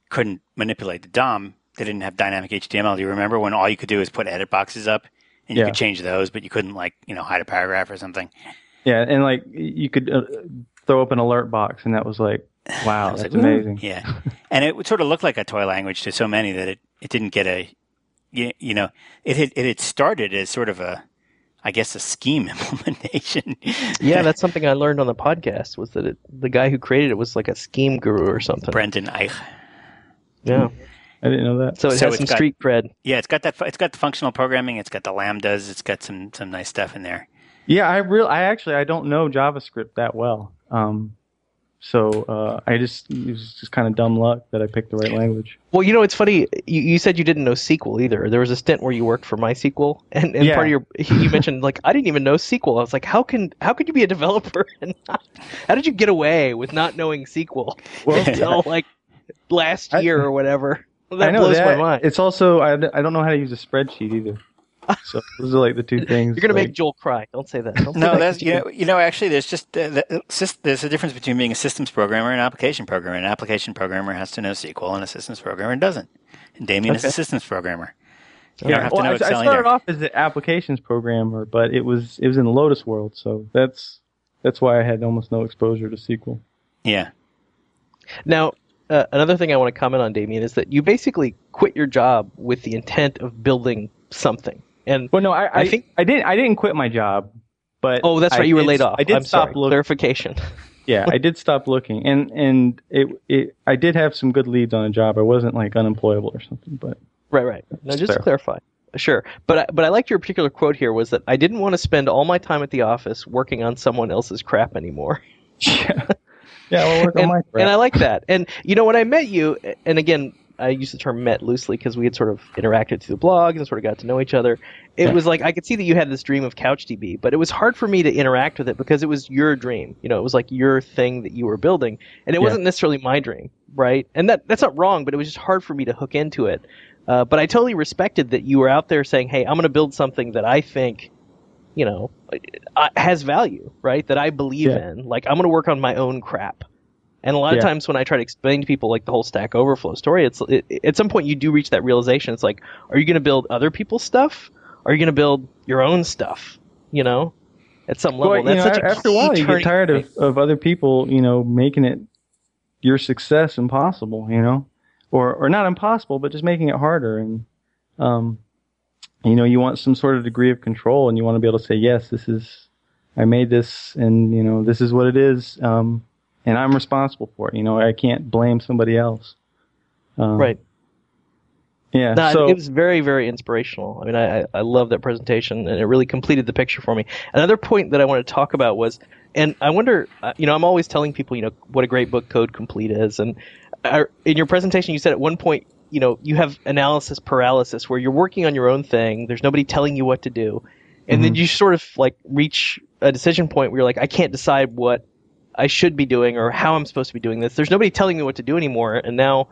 [SPEAKER 4] couldn't manipulate the DOM. They didn't have dynamic HTML. Do you remember when all you could do is put edit boxes up and you could change those, but you couldn't like you know hide a paragraph or something?
[SPEAKER 5] Yeah, and like you could uh, throw up an alert box, and that was like, <sighs> wow,
[SPEAKER 4] was
[SPEAKER 5] that's
[SPEAKER 4] like, "Ooh."
[SPEAKER 5] amazing.
[SPEAKER 4] Yeah, <laughs> and it would sort of look like a toy language to so many that it, it didn't get a you, you know it had it had started as sort of a I guess a scheme <laughs> implementation.
[SPEAKER 3] Yeah, <laughs> that's something I learned on the podcast was that it, the guy who created it was like a scheme guru or something.
[SPEAKER 4] Brendan Eich.
[SPEAKER 3] Yeah,
[SPEAKER 5] I didn't know that.
[SPEAKER 3] so it
[SPEAKER 4] So
[SPEAKER 3] has some
[SPEAKER 4] got-
[SPEAKER 3] street cred.
[SPEAKER 4] Yeah, it's got that. It's got the functional programming. It's got the lambdas. It's got some some nice stuff in there.
[SPEAKER 5] Yeah, I real I actually I don't know JavaScript that well. Um, so uh, I just it was just kind of dumb luck that I picked the right language.
[SPEAKER 3] Well, you know, it's funny. You, you said you didn't know SQL either. There was a stint where you worked for MySQL, and, and
[SPEAKER 5] Yeah.
[SPEAKER 3] part of your you mentioned like I didn't even know SQL. I was like, how can how could you be a developer <laughs> and not? How did you get away with not knowing SQL
[SPEAKER 5] Well, <laughs>
[SPEAKER 3] until like last
[SPEAKER 5] I-
[SPEAKER 3] year or whatever? That
[SPEAKER 5] I know
[SPEAKER 3] blows
[SPEAKER 5] that.
[SPEAKER 3] my mind.
[SPEAKER 5] It's also I, I don't know how to use a spreadsheet either. So <laughs> those are like the two things.
[SPEAKER 3] You're gonna
[SPEAKER 5] like,
[SPEAKER 3] make Joel cry. Don't say that. Don't say
[SPEAKER 4] No,
[SPEAKER 3] that.
[SPEAKER 4] that's you know, you know actually there's just uh, the, there's a difference between being a systems programmer and an application programmer. An application programmer has to know SQL, and a systems programmer doesn't. And Damien is
[SPEAKER 3] Okay.
[SPEAKER 4] a systems programmer. You
[SPEAKER 5] Yeah,
[SPEAKER 4] don't have
[SPEAKER 5] well,
[SPEAKER 4] to know
[SPEAKER 5] I, I started
[SPEAKER 4] either.
[SPEAKER 5] off as an applications programmer, but it was it was in the Lotus world, so that's that's why I had almost no exposure to SQL.
[SPEAKER 4] Yeah,
[SPEAKER 3] Now, uh, another thing I want to comment on, Damien, is that you basically quit your job with the intent of building something. And
[SPEAKER 5] Well, no, I, I,
[SPEAKER 3] I think-
[SPEAKER 5] I didn't I didn't quit my job, but
[SPEAKER 3] oh, that's
[SPEAKER 5] I
[SPEAKER 3] right, you were
[SPEAKER 5] did-
[SPEAKER 3] laid off.
[SPEAKER 5] I did
[SPEAKER 3] I'm
[SPEAKER 5] stop
[SPEAKER 3] sorry.
[SPEAKER 5] looking.
[SPEAKER 3] Clarification. <laughs>
[SPEAKER 5] yeah, I did stop looking, and and it it I did have some good leads on a job. I wasn't like unemployable or something, but
[SPEAKER 3] Right, right. No,
[SPEAKER 5] That's
[SPEAKER 3] just to clarify. Sure, but I, but I liked your particular quote here was that I didn't want to spend all my time at the office working on someone else's crap anymore. <laughs>
[SPEAKER 5] yeah, yeah, I'll work on
[SPEAKER 3] and,
[SPEAKER 5] crap.
[SPEAKER 3] and I like that. And you know, when I met you, and again, I use the term "met" loosely because we had sort of interacted through the blog and sort of got to know each other. It
[SPEAKER 5] Yeah.
[SPEAKER 3] was like I could see that you had this dream of CouchDB, but it was hard for me to interact with it because it was your dream. You know, it was like your thing that you were building, and it
[SPEAKER 5] Yeah.
[SPEAKER 3] wasn't necessarily my dream, right? And that that's not wrong, but it was just hard for me to hook into it. Uh, but I totally respected that you were out there saying, "Hey, I'm going to build something that I think." You know, uh, has value, right? That I believe
[SPEAKER 5] Yeah.
[SPEAKER 3] in. Like I'm going to work on my own crap. And a lot of
[SPEAKER 5] Yeah.
[SPEAKER 3] times when I try to explain to people like the whole Stack Overflow story, it's it, at some point you do reach that realization. It's like, are you going to build other people's stuff? Or are you going to build your own stuff? You know, at some level.
[SPEAKER 5] Well, you
[SPEAKER 3] That's
[SPEAKER 5] know,
[SPEAKER 3] such a
[SPEAKER 5] after a
[SPEAKER 3] key
[SPEAKER 5] while, you get tired of, of other people, you know, making it your success impossible, you know, or or not impossible, but just making it harder. And um, you know, you want some sort of degree of control, and you want to be able to say, yes, this is, I made this, and you know, this is what it is, um, and I'm responsible for it. You know, I can't blame somebody else. Um,
[SPEAKER 3] right.
[SPEAKER 5] Yeah.
[SPEAKER 3] No,
[SPEAKER 5] so
[SPEAKER 3] it was very, very inspirational. I mean, I, I- I love that presentation, and it really completed the picture for me. Another point that I want to talk about was, and I wonder, uh, you know, I'm always telling people, you know, what a great book Code Complete is, and uh, in your presentation, you said at one point, you know, you have analysis paralysis, where you're working on your own thing. There's nobody telling you what to do, and then mm-hmm. you sort of like reach a decision point where you're like, I can't decide what I should be doing or how I'm supposed to be doing this. There's nobody telling me what to do anymore, and now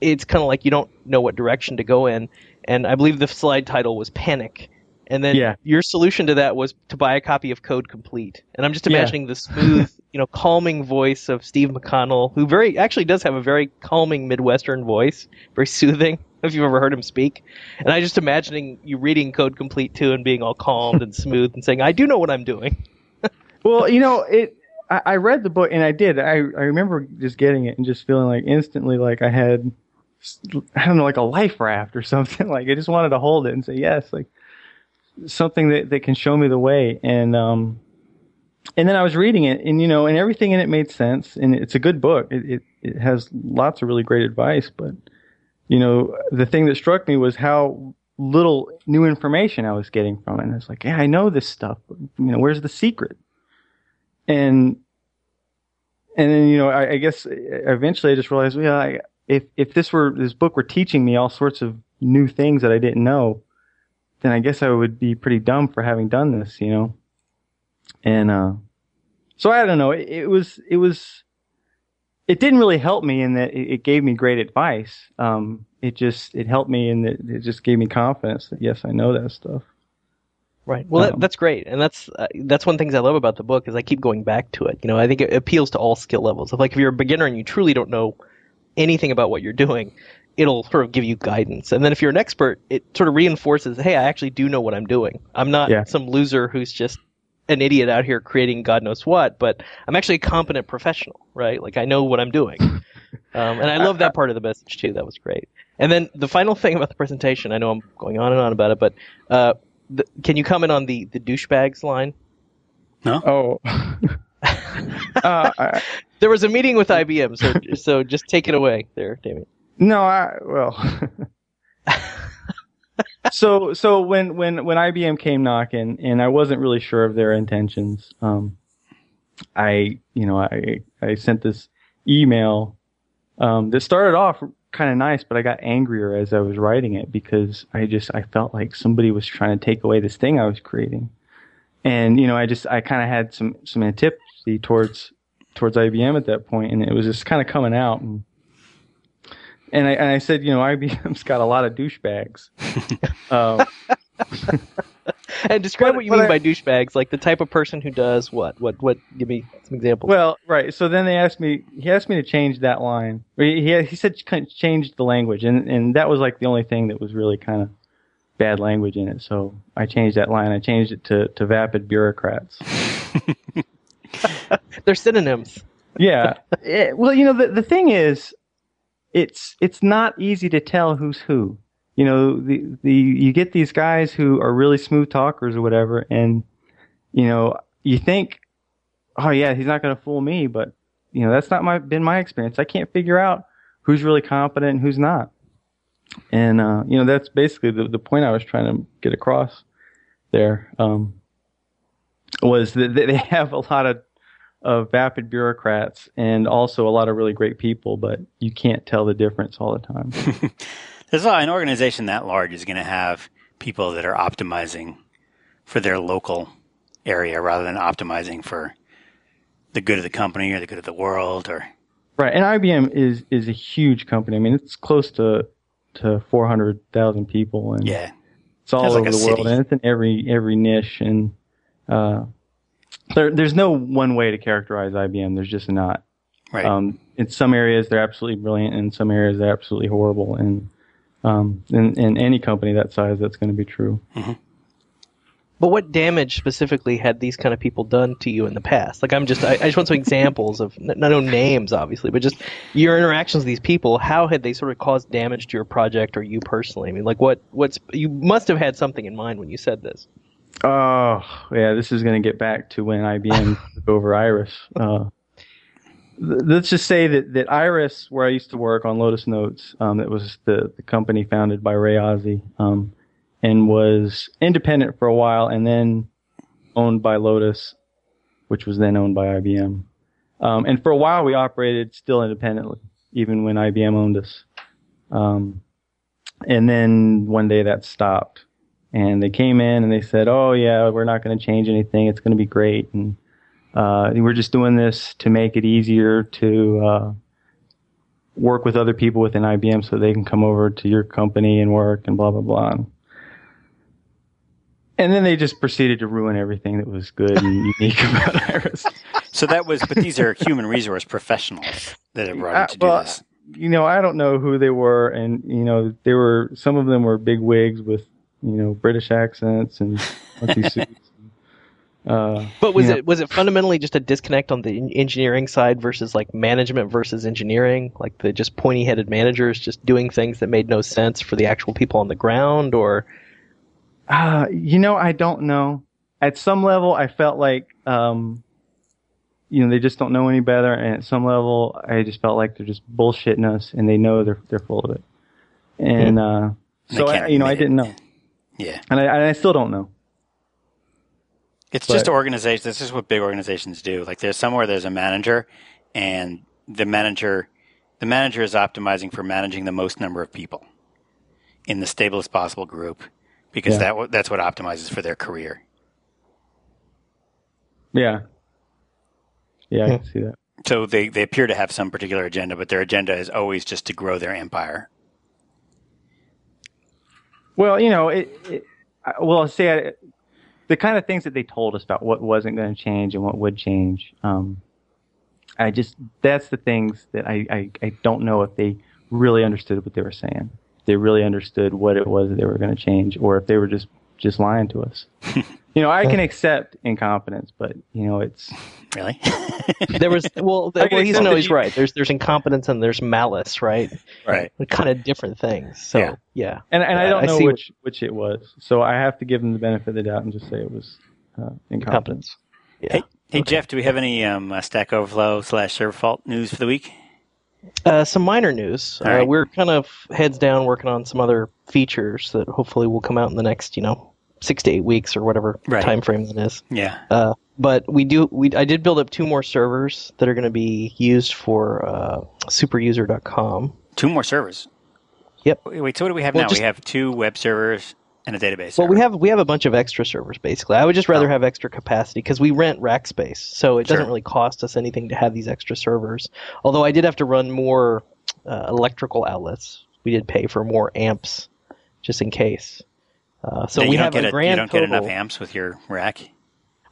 [SPEAKER 3] it's kind of like you don't know what direction to go in. And I believe the slide title was Panic. And then
[SPEAKER 5] Yeah.
[SPEAKER 3] your solution to that was to buy a copy of Code Complete. And I'm just
[SPEAKER 5] Yeah.
[SPEAKER 3] imagining the smooth, <laughs> you know, calming voice of Steve McConnell, who very actually does have a very calming Midwestern voice, very soothing. <laughs> If you've ever heard him speak, and I just imagining you reading Code Complete too and being all calmed and smooth and saying, "I do know what I'm doing." <laughs>
[SPEAKER 5] Well, you know, it. I, I read the book and I did. I I remember just getting it and just feeling like instantly like I had, I don't know, like a life raft or <laughs> something. Like I just wanted to hold it and say yes, like something that that can show me the way. And um, and then I was reading it and you know, and everything in it made sense. And it's a good book. It it, it has lots of really great advice. But you know, the thing that struck me was how little new information I was getting from it. And I was like, yeah, I know this stuff. But, you know, where's the secret? and and then you know I, I guess eventually I just realized well I, if if this were this book were teaching me all sorts of new things that I didn't know then I guess I would be pretty dumb for having done this you know and uh so I don't know it, it was it was it didn't really help me in that it, it gave me great advice um it just it helped me in that it just gave me confidence that yes I know that stuff
[SPEAKER 3] Right. Well, that,
[SPEAKER 5] Um,
[SPEAKER 3] that's great, and that's uh, that's one of the things I love about the book is I keep going back to it. You know, I think it appeals to all skill levels. If, like if you're a beginner and you truly don't know anything about what you're doing, it'll sort of give you guidance. And then if you're an expert, it sort of reinforces, hey, I actually do know what I'm doing. I'm not
[SPEAKER 5] Yeah.
[SPEAKER 3] some loser who's just an idiot out here creating God knows what, but I'm actually a competent professional, right? Like I know what I'm doing. <laughs> Um, and I love that part of the message too. That was great. And then the final thing about the presentation, I know I'm going on and on about it, but uh, the, can you comment on the the douchebags line? No.
[SPEAKER 5] Oh <laughs> uh, I, <laughs>
[SPEAKER 3] There was a meeting with IBM, so so just take it away there, Damien.
[SPEAKER 5] No, I well. So so when when when IBM came knocking, and I wasn't really sure of their intentions, um, I you know I I sent this email um, that started off kind of nice, but I got angrier as I was writing it because I just I felt like somebody was trying to take away this thing I was creating, and you know I just I kind of had some some antipathy towards towards IBM at that point, and it was just kind of coming out and and I, and I said, you know, IBM's got a lot of douchebags. <laughs> um, <laughs>
[SPEAKER 3] And describe
[SPEAKER 5] But-
[SPEAKER 3] what you mean
[SPEAKER 5] I-
[SPEAKER 3] by douchebags, like the type of person who does what? What? What? Give me some examples.
[SPEAKER 5] well, right. So then they asked me. He asked me to change that line. He he, he said change the language, and and that was like the only thing that was really kind of bad language in it. So I changed that line. I changed it to to vapid bureaucrats. <laughs>
[SPEAKER 3] They're synonyms.
[SPEAKER 5] yeah. Eh, well, you know, the the thing is, it's it's not easy to tell who's who. You know, the the you get these guys who are really smooth talkers or whatever, and you know, you think, oh yeah, he's not going to fool me, but you know, that's not my been my experience. I can't figure out who's really competent and who's not. And uh, you know, that's basically the the point I was trying to get across there. Um, was that they have a lot of of vapid bureaucrats and also a lot of really great people, but you can't tell the difference all the time. <laughs>
[SPEAKER 4] There's an organization that large is going to have people that are optimizing for their local area rather than optimizing for the good of the company or the good of the world or
[SPEAKER 5] right, and IBM is is a huge company. I mean, it's close to to four hundred thousand people, and
[SPEAKER 4] yeah.
[SPEAKER 5] it's all
[SPEAKER 4] like
[SPEAKER 5] over
[SPEAKER 4] a
[SPEAKER 5] the world, and it's in every every niche. And uh, there, there's no one way to characterize IBM. There's just not.
[SPEAKER 4] Right.
[SPEAKER 5] Um, in some areas, they're absolutely brilliant. In some areas, they're absolutely horrible. And um, in, in any company that size, that's going to be true.
[SPEAKER 3] But what damage specifically had these kind of people done to you in the past? Like, I'm just, I, I just want some examples of, n- not no names, obviously, but just your interactions with these people. How had they sort of caused damage to your project or you personally? I mean, like, what, what's, you must have had something in mind when you said this.
[SPEAKER 5] Oh, yeah, this is going to get back to when IBM <laughs> took over Iris. Uh, th- let's just say that, that Iris, where I used to work on Lotus Notes, um, that was the, the company founded by Ray Ozzie, um, and was independent for a while and then owned by Lotus, which was then owned by IBM. Um, and for a while we operated still independently, even when IBM owned us. Um, and then one day that stopped and they came in and they said, "Oh yeah, we're not going to change anything. It's going to be great." And uh, we're just doing this to make it easier to uh, work with other people within IBM so they can come over to your company and work and blah blah blah. And then they just proceeded to ruin everything that was good and <laughs> unique about Iris.
[SPEAKER 4] So that was, but these are human resource professionals that are brought in
[SPEAKER 5] Uh,
[SPEAKER 4] to do
[SPEAKER 5] well,
[SPEAKER 4] this.
[SPEAKER 5] You know, I don't know who they were, and you know, they were some of them were big wigs with you know British accents and <laughs> fancy suits. Uh,
[SPEAKER 3] But was
[SPEAKER 5] Yeah.
[SPEAKER 3] it was it fundamentally just a disconnect on the engineering side versus like management versus engineering, like the just pointy headed managers just doing things that made no sense for the actual people on the ground, or
[SPEAKER 5] Uh, you know, I don't know. At some level, I felt like, um, you know, they just don't know any better, and at some level, I just felt like they're just bullshitting us, and they know they're they're full of it. And uh, so, I, you know, I didn't know,
[SPEAKER 4] Yeah.
[SPEAKER 5] and I, and I still don't know.
[SPEAKER 4] It's just
[SPEAKER 5] But-
[SPEAKER 4] organization. This is what big organizations do. Like there's somewhere there's a manager, and the manager, the manager is optimizing for managing the most number of people in the stablest possible group, because
[SPEAKER 5] Yeah.
[SPEAKER 4] that that that's what optimizes for their career.
[SPEAKER 5] Yeah, yeah, I can see that.
[SPEAKER 4] So they they appear to have some particular agenda, but their agenda is always just to grow their empire.
[SPEAKER 5] Well, you know, it. it I, well, I'll say I, the kind of things that they told us about what wasn't going to change and what would change. Um, I just that's the things that I, I I don't know if they really understood what they were saying. If they really understood what it was that they were going to change, or if they were just just lying to us. <laughs> you know, I can accept incompetence, but you know, it's
[SPEAKER 4] Really? <laughs>
[SPEAKER 3] there was well,
[SPEAKER 5] I
[SPEAKER 3] well he's no, he's right. There's there's incompetence and there's malice, right?
[SPEAKER 4] right.
[SPEAKER 3] They're kind of different things. So
[SPEAKER 4] Yeah.
[SPEAKER 3] yeah,
[SPEAKER 5] and and I don't
[SPEAKER 3] I
[SPEAKER 5] know
[SPEAKER 3] what-
[SPEAKER 5] which which it was. So I have to give them the benefit of the doubt and just say it was uh, incompetence.
[SPEAKER 3] incompetence. Yeah.
[SPEAKER 4] Hey, hey Jeff, do we have any um, uh, Stack Overflow slash Server Fault news for the week?
[SPEAKER 3] Uh, some minor news.
[SPEAKER 4] All
[SPEAKER 3] Uh, we're kind of heads down working on some other features that hopefully will come out in the next, you know, six to eight weeks or whatever
[SPEAKER 4] Right.
[SPEAKER 3] time frame that is.
[SPEAKER 4] Yeah.
[SPEAKER 3] Uh, but we do. We I did build up two more servers that are going to be used for uh, superuser.com.
[SPEAKER 4] Two more servers.
[SPEAKER 3] Yep.
[SPEAKER 4] Wait, wait, so what do we have
[SPEAKER 3] Well,
[SPEAKER 4] now?
[SPEAKER 3] just-
[SPEAKER 4] we have two web servers and a database.
[SPEAKER 3] Well, we have we have a bunch of extra servers basically. I would just rather
[SPEAKER 4] Oh.
[SPEAKER 3] have extra capacity because we rent rack space, so it doesn't really cost us anything to have these extra servers. Although I did have to run more uh, electrical outlets. We did pay for more amps just in case. Uh, so
[SPEAKER 4] Yeah,
[SPEAKER 3] we have a- grand
[SPEAKER 4] You don't
[SPEAKER 3] total.
[SPEAKER 4] get enough amps with your rack.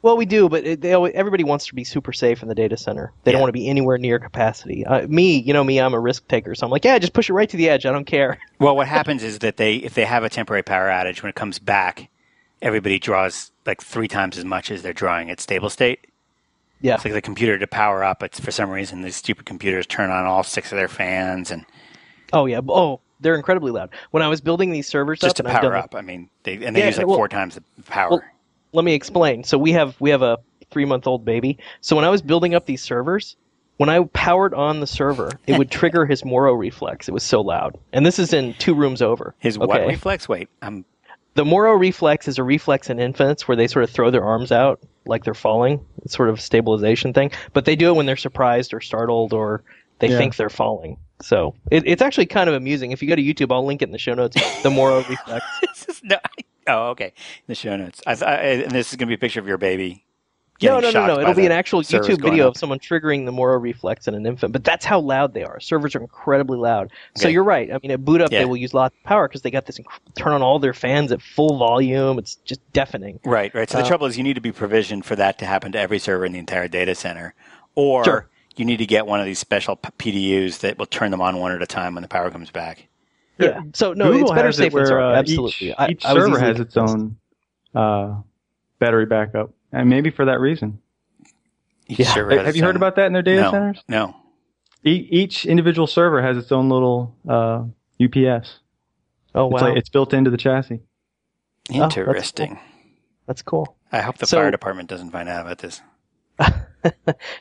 [SPEAKER 3] Well, we do, but it, always, everybody wants to be super safe in the data center. They
[SPEAKER 4] Yeah.
[SPEAKER 3] don't want to be anywhere near capacity. Uh, me, you know me, I'm a risk taker, so I'm like, yeah, just push it right to the edge. I don't care. <laughs>
[SPEAKER 4] Well, what happens is that they, if they have a temporary power outage, when it comes back, everybody draws like three times as much as they're drawing at stable state.
[SPEAKER 3] Yeah.
[SPEAKER 4] It's like the computer to power up. It's for some reason these stupid computers turn on all six of their fans and
[SPEAKER 3] Oh yeah. Oh, they're incredibly loud. When I was building these servers
[SPEAKER 4] just
[SPEAKER 3] up,
[SPEAKER 4] to power up. I mean, they and they
[SPEAKER 3] Yeah,
[SPEAKER 4] use like
[SPEAKER 3] well-
[SPEAKER 4] four times the power.
[SPEAKER 3] Well, let me explain. So we have we have a three month old baby. So when I was building up these servers, when I powered on the server, it would <laughs> trigger his Moro reflex. It was so loud, and this is in two rooms over.
[SPEAKER 4] His what reflex? Wait, I'm
[SPEAKER 3] The Moro reflex is a reflex in infants where they sort of throw their arms out like they're falling. It's sort of a stabilization thing, but they do it when they're surprised or startled or they
[SPEAKER 5] Yeah.
[SPEAKER 3] think they're falling. So it, it's actually kind of amusing. If you go to YouTube, I'll link it in the show notes. The Moro <laughs> reflex. <laughs>
[SPEAKER 4] This is no. Oh, okay. The show notes. I, I, and this is going to be a picture of your baby.
[SPEAKER 3] No, no, no, no. It'll be an actual YouTube video of someone triggering the Moro reflex in an infant. But that's how loud they are. Servers are incredibly loud. So
[SPEAKER 4] Okay.
[SPEAKER 3] you're right. I mean, at boot up,
[SPEAKER 4] Yeah.
[SPEAKER 3] they will use lots of power because they got this inc- turn on all their fans at full volume. It's just deafening.
[SPEAKER 4] Right, right. So the
[SPEAKER 3] Uh,
[SPEAKER 4] trouble is, you need to be provisioned for that to happen to every server in the entire data center, or
[SPEAKER 3] Sure.
[SPEAKER 4] you need to get one of these special PDUs that will turn them on one at a time when the power comes back.
[SPEAKER 3] Yeah. So no,
[SPEAKER 5] Google
[SPEAKER 3] it's better
[SPEAKER 5] has it
[SPEAKER 3] safe than sorry.
[SPEAKER 5] uh,
[SPEAKER 3] Absolutely.
[SPEAKER 5] Each, each
[SPEAKER 3] I
[SPEAKER 5] server
[SPEAKER 3] easily
[SPEAKER 5] has its own uh, battery backup, and maybe for that reason.
[SPEAKER 4] Each
[SPEAKER 3] Yeah.
[SPEAKER 4] server
[SPEAKER 5] Have
[SPEAKER 4] has
[SPEAKER 5] have
[SPEAKER 4] its
[SPEAKER 5] you heard
[SPEAKER 4] own-
[SPEAKER 5] about that in their data
[SPEAKER 4] no,
[SPEAKER 5] centers?
[SPEAKER 4] No.
[SPEAKER 5] E- each individual server has its own little uh, UPS.
[SPEAKER 3] Oh wow,
[SPEAKER 5] It's like it's built into the chassis.
[SPEAKER 3] that's
[SPEAKER 4] Interesting.
[SPEAKER 3] that's cool.
[SPEAKER 4] I hope the
[SPEAKER 3] So-
[SPEAKER 4] fire department doesn't find out about this. <laughs>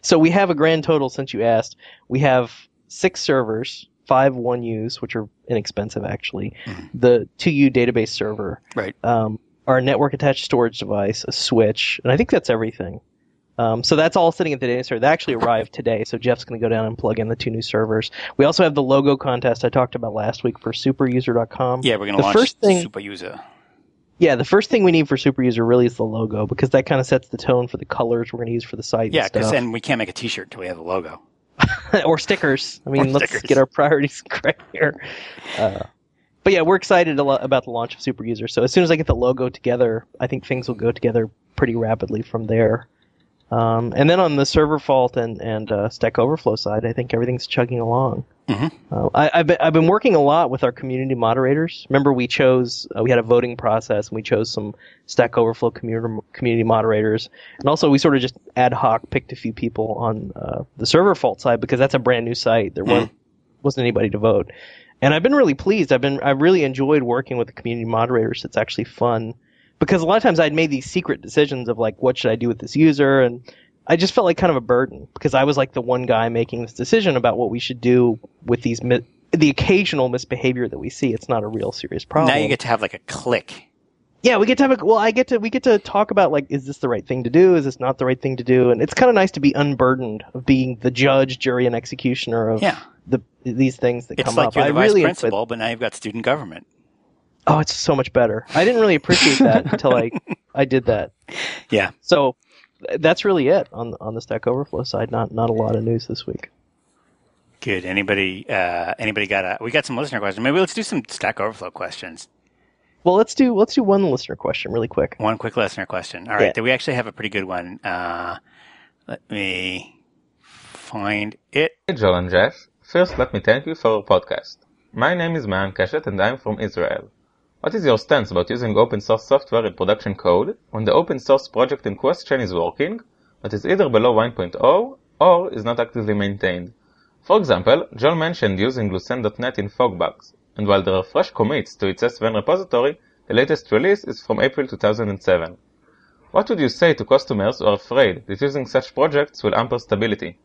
[SPEAKER 3] So we have a grand total since you asked. We have six servers, five one U's, which are inexpensive actually.
[SPEAKER 4] Mhm.
[SPEAKER 3] The two U database server,
[SPEAKER 4] Right.
[SPEAKER 3] um, our network attached storage device, a switch, and I think that's everything. Um, so that's all sitting at the data center. That actually arrived today, so Jeff's going to go down and plug in the two new servers. We also have the logo contest I talked about last week for superuser.com.
[SPEAKER 4] Yeah, we're going to launch
[SPEAKER 3] first thing-
[SPEAKER 4] Super User.
[SPEAKER 3] Yeah, the first thing we need for superuser really is the logo because that kind of sets the tone for the colors we're going to use for the site.
[SPEAKER 4] Yeah,
[SPEAKER 3] and
[SPEAKER 4] because then we can't make a T-shirt until we have the logo. <laughs>
[SPEAKER 3] or stickers. I mean,
[SPEAKER 4] Or
[SPEAKER 3] let's
[SPEAKER 4] stickers.
[SPEAKER 3] get our priorities <laughs> correct here. Uh, but yeah, we're excited a lot about the launch of Super User. So as soon as I get the logo together, I think things will go together pretty rapidly from there. Um, and then on the server fault and and uh, Stack Overflow side, I think everything's chugging along.
[SPEAKER 4] Mhm.
[SPEAKER 3] Uh, I, I've been, I've been working a lot with our community moderators. Remember, we chose uh, we had a voting process, and we chose some Stack Overflow community community moderators, and also we sort of just ad hoc picked a few people on uh, the server fault side because that's a brand new site. There wasn't wasn't anybody to vote, and I've been really pleased. I've been I've really enjoyed working with the community moderators. It's actually fun because a lot of times I'd made these secret decisions of like what should I do with this user and I just felt like kind of a burden because I was like the one guy making this decision about what we should do with these mi- the occasional misbehavior that we see. It's not a real serious problem.
[SPEAKER 4] Now you get to have like a click.
[SPEAKER 3] yeah, we get to have a well. I get to we get to talk about like is this the right thing to do? Is this not the right thing to do? And it's kind of nice to be unburdened of being the judge, jury, and executioner of
[SPEAKER 4] Yeah.
[SPEAKER 3] the these things that
[SPEAKER 4] It's
[SPEAKER 3] come
[SPEAKER 4] like
[SPEAKER 3] up.
[SPEAKER 4] you're the
[SPEAKER 3] I
[SPEAKER 4] vice
[SPEAKER 3] really
[SPEAKER 4] principal, but now you've got student government.
[SPEAKER 3] Oh, it's so much better. I didn't really appreciate that <laughs> until I I did that.
[SPEAKER 4] Yeah.
[SPEAKER 3] So that's really it on on the Stack Overflow side. Not not a lot of news this week.
[SPEAKER 4] Good. Anybody? Uh, anybody got a? We got some listener questions. Maybe let's do some Stack Overflow questions.
[SPEAKER 3] Well, let's do let's do one listener question really quick.
[SPEAKER 4] One quick listener question. All right.
[SPEAKER 3] Yeah.
[SPEAKER 4] We actually have a pretty good one. Uh, let me find it.
[SPEAKER 6] Hey Joel and Jeff, first let me thank you for your podcast. My name is Maan Keshet and I'm from Israel. What is your stance about using open source software in production code when the open source project in question is working, but is either below 1.0 or is not actively maintained? For example, Joel mentioned using Lucene.net in FogBugz, and while there are fresh commits to its SVN repository, the latest release is from April 2007. What would you say to customers who are afraid that using such projects will hamper stability?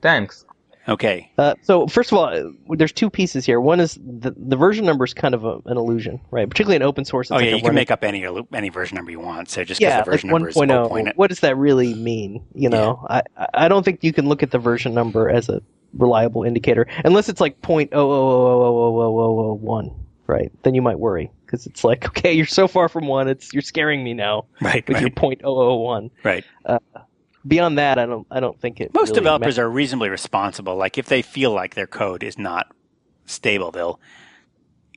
[SPEAKER 6] Thanks.
[SPEAKER 4] Okay.
[SPEAKER 3] Uh, so first of all, there's two pieces here. One is the, the version number is kind of a, an illusion, right? Particularly in open source.
[SPEAKER 4] oh yeah, you can
[SPEAKER 3] running...
[SPEAKER 4] make up any any version number you want. So just
[SPEAKER 3] yeah,
[SPEAKER 4] the version
[SPEAKER 3] like
[SPEAKER 4] number 0.
[SPEAKER 3] is
[SPEAKER 4] oh.
[SPEAKER 3] what does that really mean? You know, yeah. I I don't think you can look at the version number as a reliable indicator unless it's like point oh oh oh oh oh oh, oh, oh one. right? Then you might worry because it's like, <laughs> okay, you're so far from one, it's you're scaring me now
[SPEAKER 4] right,
[SPEAKER 3] with
[SPEAKER 4] right.
[SPEAKER 3] your point oh oh one.
[SPEAKER 4] Right.
[SPEAKER 3] Uh, Beyond that, I don't I don't think it.
[SPEAKER 4] Most
[SPEAKER 3] really
[SPEAKER 4] developers
[SPEAKER 3] ma-
[SPEAKER 4] are reasonably responsible. Like if they feel like their code is not stable, they'll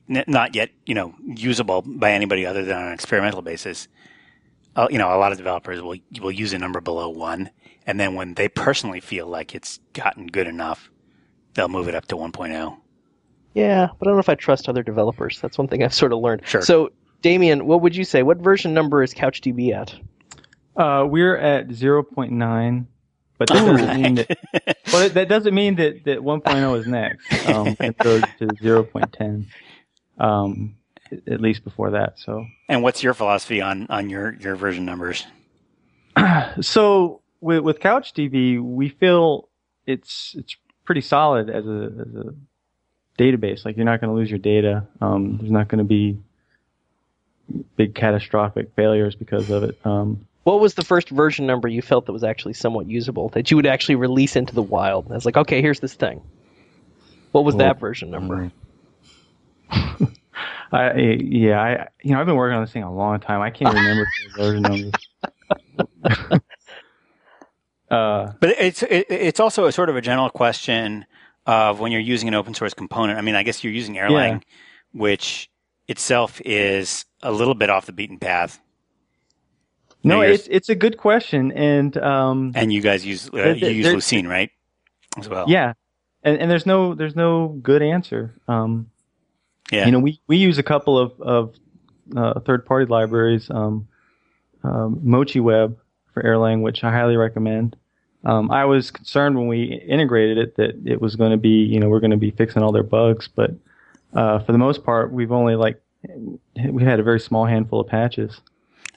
[SPEAKER 4] n- not yet, you know, usable by anybody other than on an experimental basis. Uh, you know, a lot of developers will will use a number below one, and then when they personally feel like it's gotten good enough, they'll move it up to oh. 1.0.
[SPEAKER 3] Yeah, but I don't know if I trust other developers. That's one thing I've sort of learned.
[SPEAKER 4] Sure.
[SPEAKER 3] So, Damien, what would you say? What version number is CouchDB at?
[SPEAKER 5] Uh, we're at 0.9, but that doesn't mean that. Well, that doesn't mean that that 1.0 is next. Um, it goes to 0.10. Um, at least before that. So,
[SPEAKER 4] And what's your philosophy on on your your version numbers? <clears throat>
[SPEAKER 5] so with with CouchDB, we feel it's it's pretty solid as a as a database. Like you're not going to lose your data. Um, there's not going to be big catastrophic failures because of it. Um,
[SPEAKER 3] What was the first version number you felt that was actually somewhat usable that you would actually release into the wild? It's like, okay, here's this thing. What was that version number? <laughs>
[SPEAKER 5] I yeah, I you know I've been working on this thing a long time. I can't remember the <laughs> version numbers. <laughs> uh,
[SPEAKER 4] But it's it, it's also a sort of a general question of when you're using an open source component. I mean, I guess you're using Erlang,
[SPEAKER 5] Yeah.
[SPEAKER 4] which itself is a little bit off the beaten path.
[SPEAKER 5] No, it's it's a good question, and um,
[SPEAKER 4] And you guys use uh, you use Lucene, right? As well.
[SPEAKER 5] yeah, and, and there's no there's no good answer. Um,
[SPEAKER 4] Yeah.
[SPEAKER 5] You know, we, we use a couple of, of uh, third party libraries, um, um, Mochi Web for Erlang, which I highly recommend. Um, I was concerned when we integrated it that it was going to be, you know, we're going to be fixing all their bugs, but uh, for the most part, we've only like we had a very small handful of patches.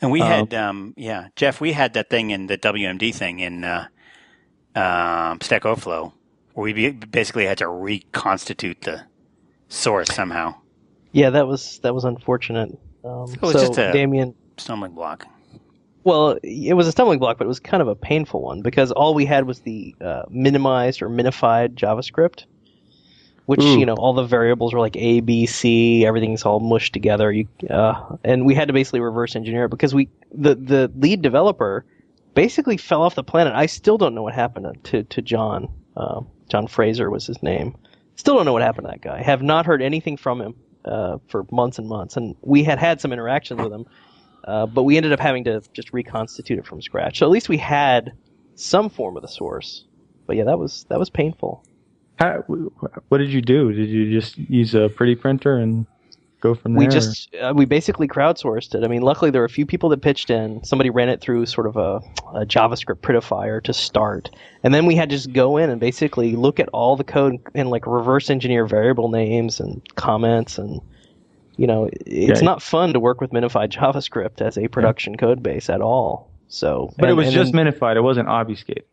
[SPEAKER 4] And we
[SPEAKER 5] Um,
[SPEAKER 4] had, um, yeah, Jeff, we had that thing in the WMD thing in uh, um, Stack Overflow, where we basically had to reconstitute the source somehow.
[SPEAKER 3] Yeah, that was that was unfortunate. Um,
[SPEAKER 4] it was
[SPEAKER 3] so,
[SPEAKER 4] just a-
[SPEAKER 3] Damien,
[SPEAKER 4] Stumbling block.
[SPEAKER 3] well, it was a stumbling block, but it was kind of a painful one because all we had was the uh, minimized or minified JavaScript, which
[SPEAKER 5] Ooh.
[SPEAKER 3] you know all the variables were like A, B, C, everything's all mushed together. You, uh, and we had to basically reverse engineer it because we the the lead developer basically fell off the planet. I still don't know what happened to to John. Uh, John Fraser was his name. Still don't know what happened to that guy. Have not heard anything from him uh, for months and months. And we had had some interactions with him, uh, but we ended up having to just reconstitute it from scratch. So at least we had some form of the source. But yeah, that was that was painful.
[SPEAKER 5] How, what did you do? Did you just use a pretty printer and go from there?
[SPEAKER 3] We just uh, we basically crowdsourced it. I mean, luckily there were a few people that pitched in. Somebody ran it through sort of a, a JavaScript prettifier to start, and then we had to just go in and basically look at all the code and like reverse engineer variable names and comments and. You know, it's
[SPEAKER 5] Yeah.
[SPEAKER 3] not fun to work with minified JavaScript as a production code base at all. So,
[SPEAKER 5] but it was just
[SPEAKER 3] then-
[SPEAKER 5] minified. It wasn't obfuscate.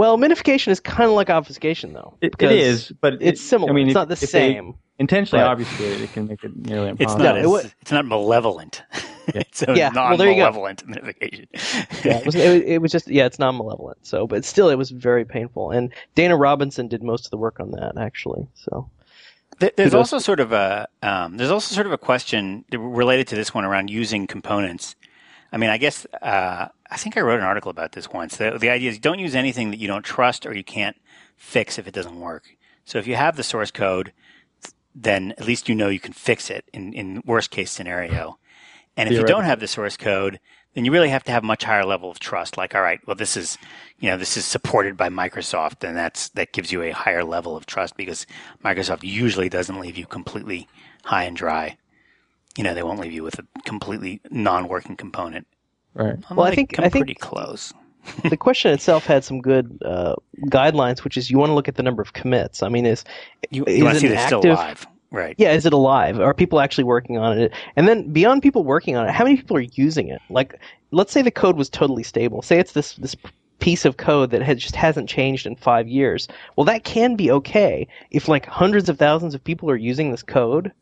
[SPEAKER 3] Well, minification is kind of like obfuscation, though.
[SPEAKER 5] It, it
[SPEAKER 3] because
[SPEAKER 5] is, but it-
[SPEAKER 3] It's similar.
[SPEAKER 5] I mean,
[SPEAKER 3] it's
[SPEAKER 5] if-
[SPEAKER 3] not the
[SPEAKER 5] if they
[SPEAKER 3] same.
[SPEAKER 5] intentionally
[SPEAKER 3] but-
[SPEAKER 5] obfuscate it, it can make it nearly impossible.
[SPEAKER 4] It's not.
[SPEAKER 3] it
[SPEAKER 4] as, it's not malevolent. <laughs> it's a
[SPEAKER 3] Yeah, well, there you go.
[SPEAKER 4] non-malevolent modification.
[SPEAKER 3] yeah, it was, it, was- it was just yeah, it's non-malevolent. So, but still, it was very painful. And Dana Robinson did most of the work on that, actually. So,
[SPEAKER 4] There's also sort of a um, there's also sort of a question related to this one around using components. I mean, I guess uh, I think I wrote an article about this once. The, the idea is don't use anything that you don't trust or you can't fix if it doesn't work. So if you have the source code, then at least you know you can fix it in in worst case scenario. And if you don't have the source code, then you really have to have much higher level of trust. Like, all right, well, this is, you know, this is supported by Microsoft, and that's that gives you a higher level of trust because Microsoft usually doesn't leave you completely high and dry. You know, they won't leave you with a completely non-working component.
[SPEAKER 5] Right.
[SPEAKER 4] I'm
[SPEAKER 3] Well, I think-
[SPEAKER 4] I'm
[SPEAKER 3] I think-
[SPEAKER 4] pretty close. <laughs>
[SPEAKER 3] the question itself had some good uh, guidelines, which is you want to look at the number of commits. I mean, is
[SPEAKER 4] You, you want
[SPEAKER 3] it
[SPEAKER 4] to see
[SPEAKER 3] an
[SPEAKER 4] they're still
[SPEAKER 3] active-
[SPEAKER 4] alive, right?
[SPEAKER 3] Yeah, is it alive? Are people actually working on it? And then beyond people working on it, how many people are using it? Like, let's say the code was totally stable. Say it's this this piece of code that has, just hasn't changed in five years. Well, that can be okay if like hundreds of thousands of people are using this code.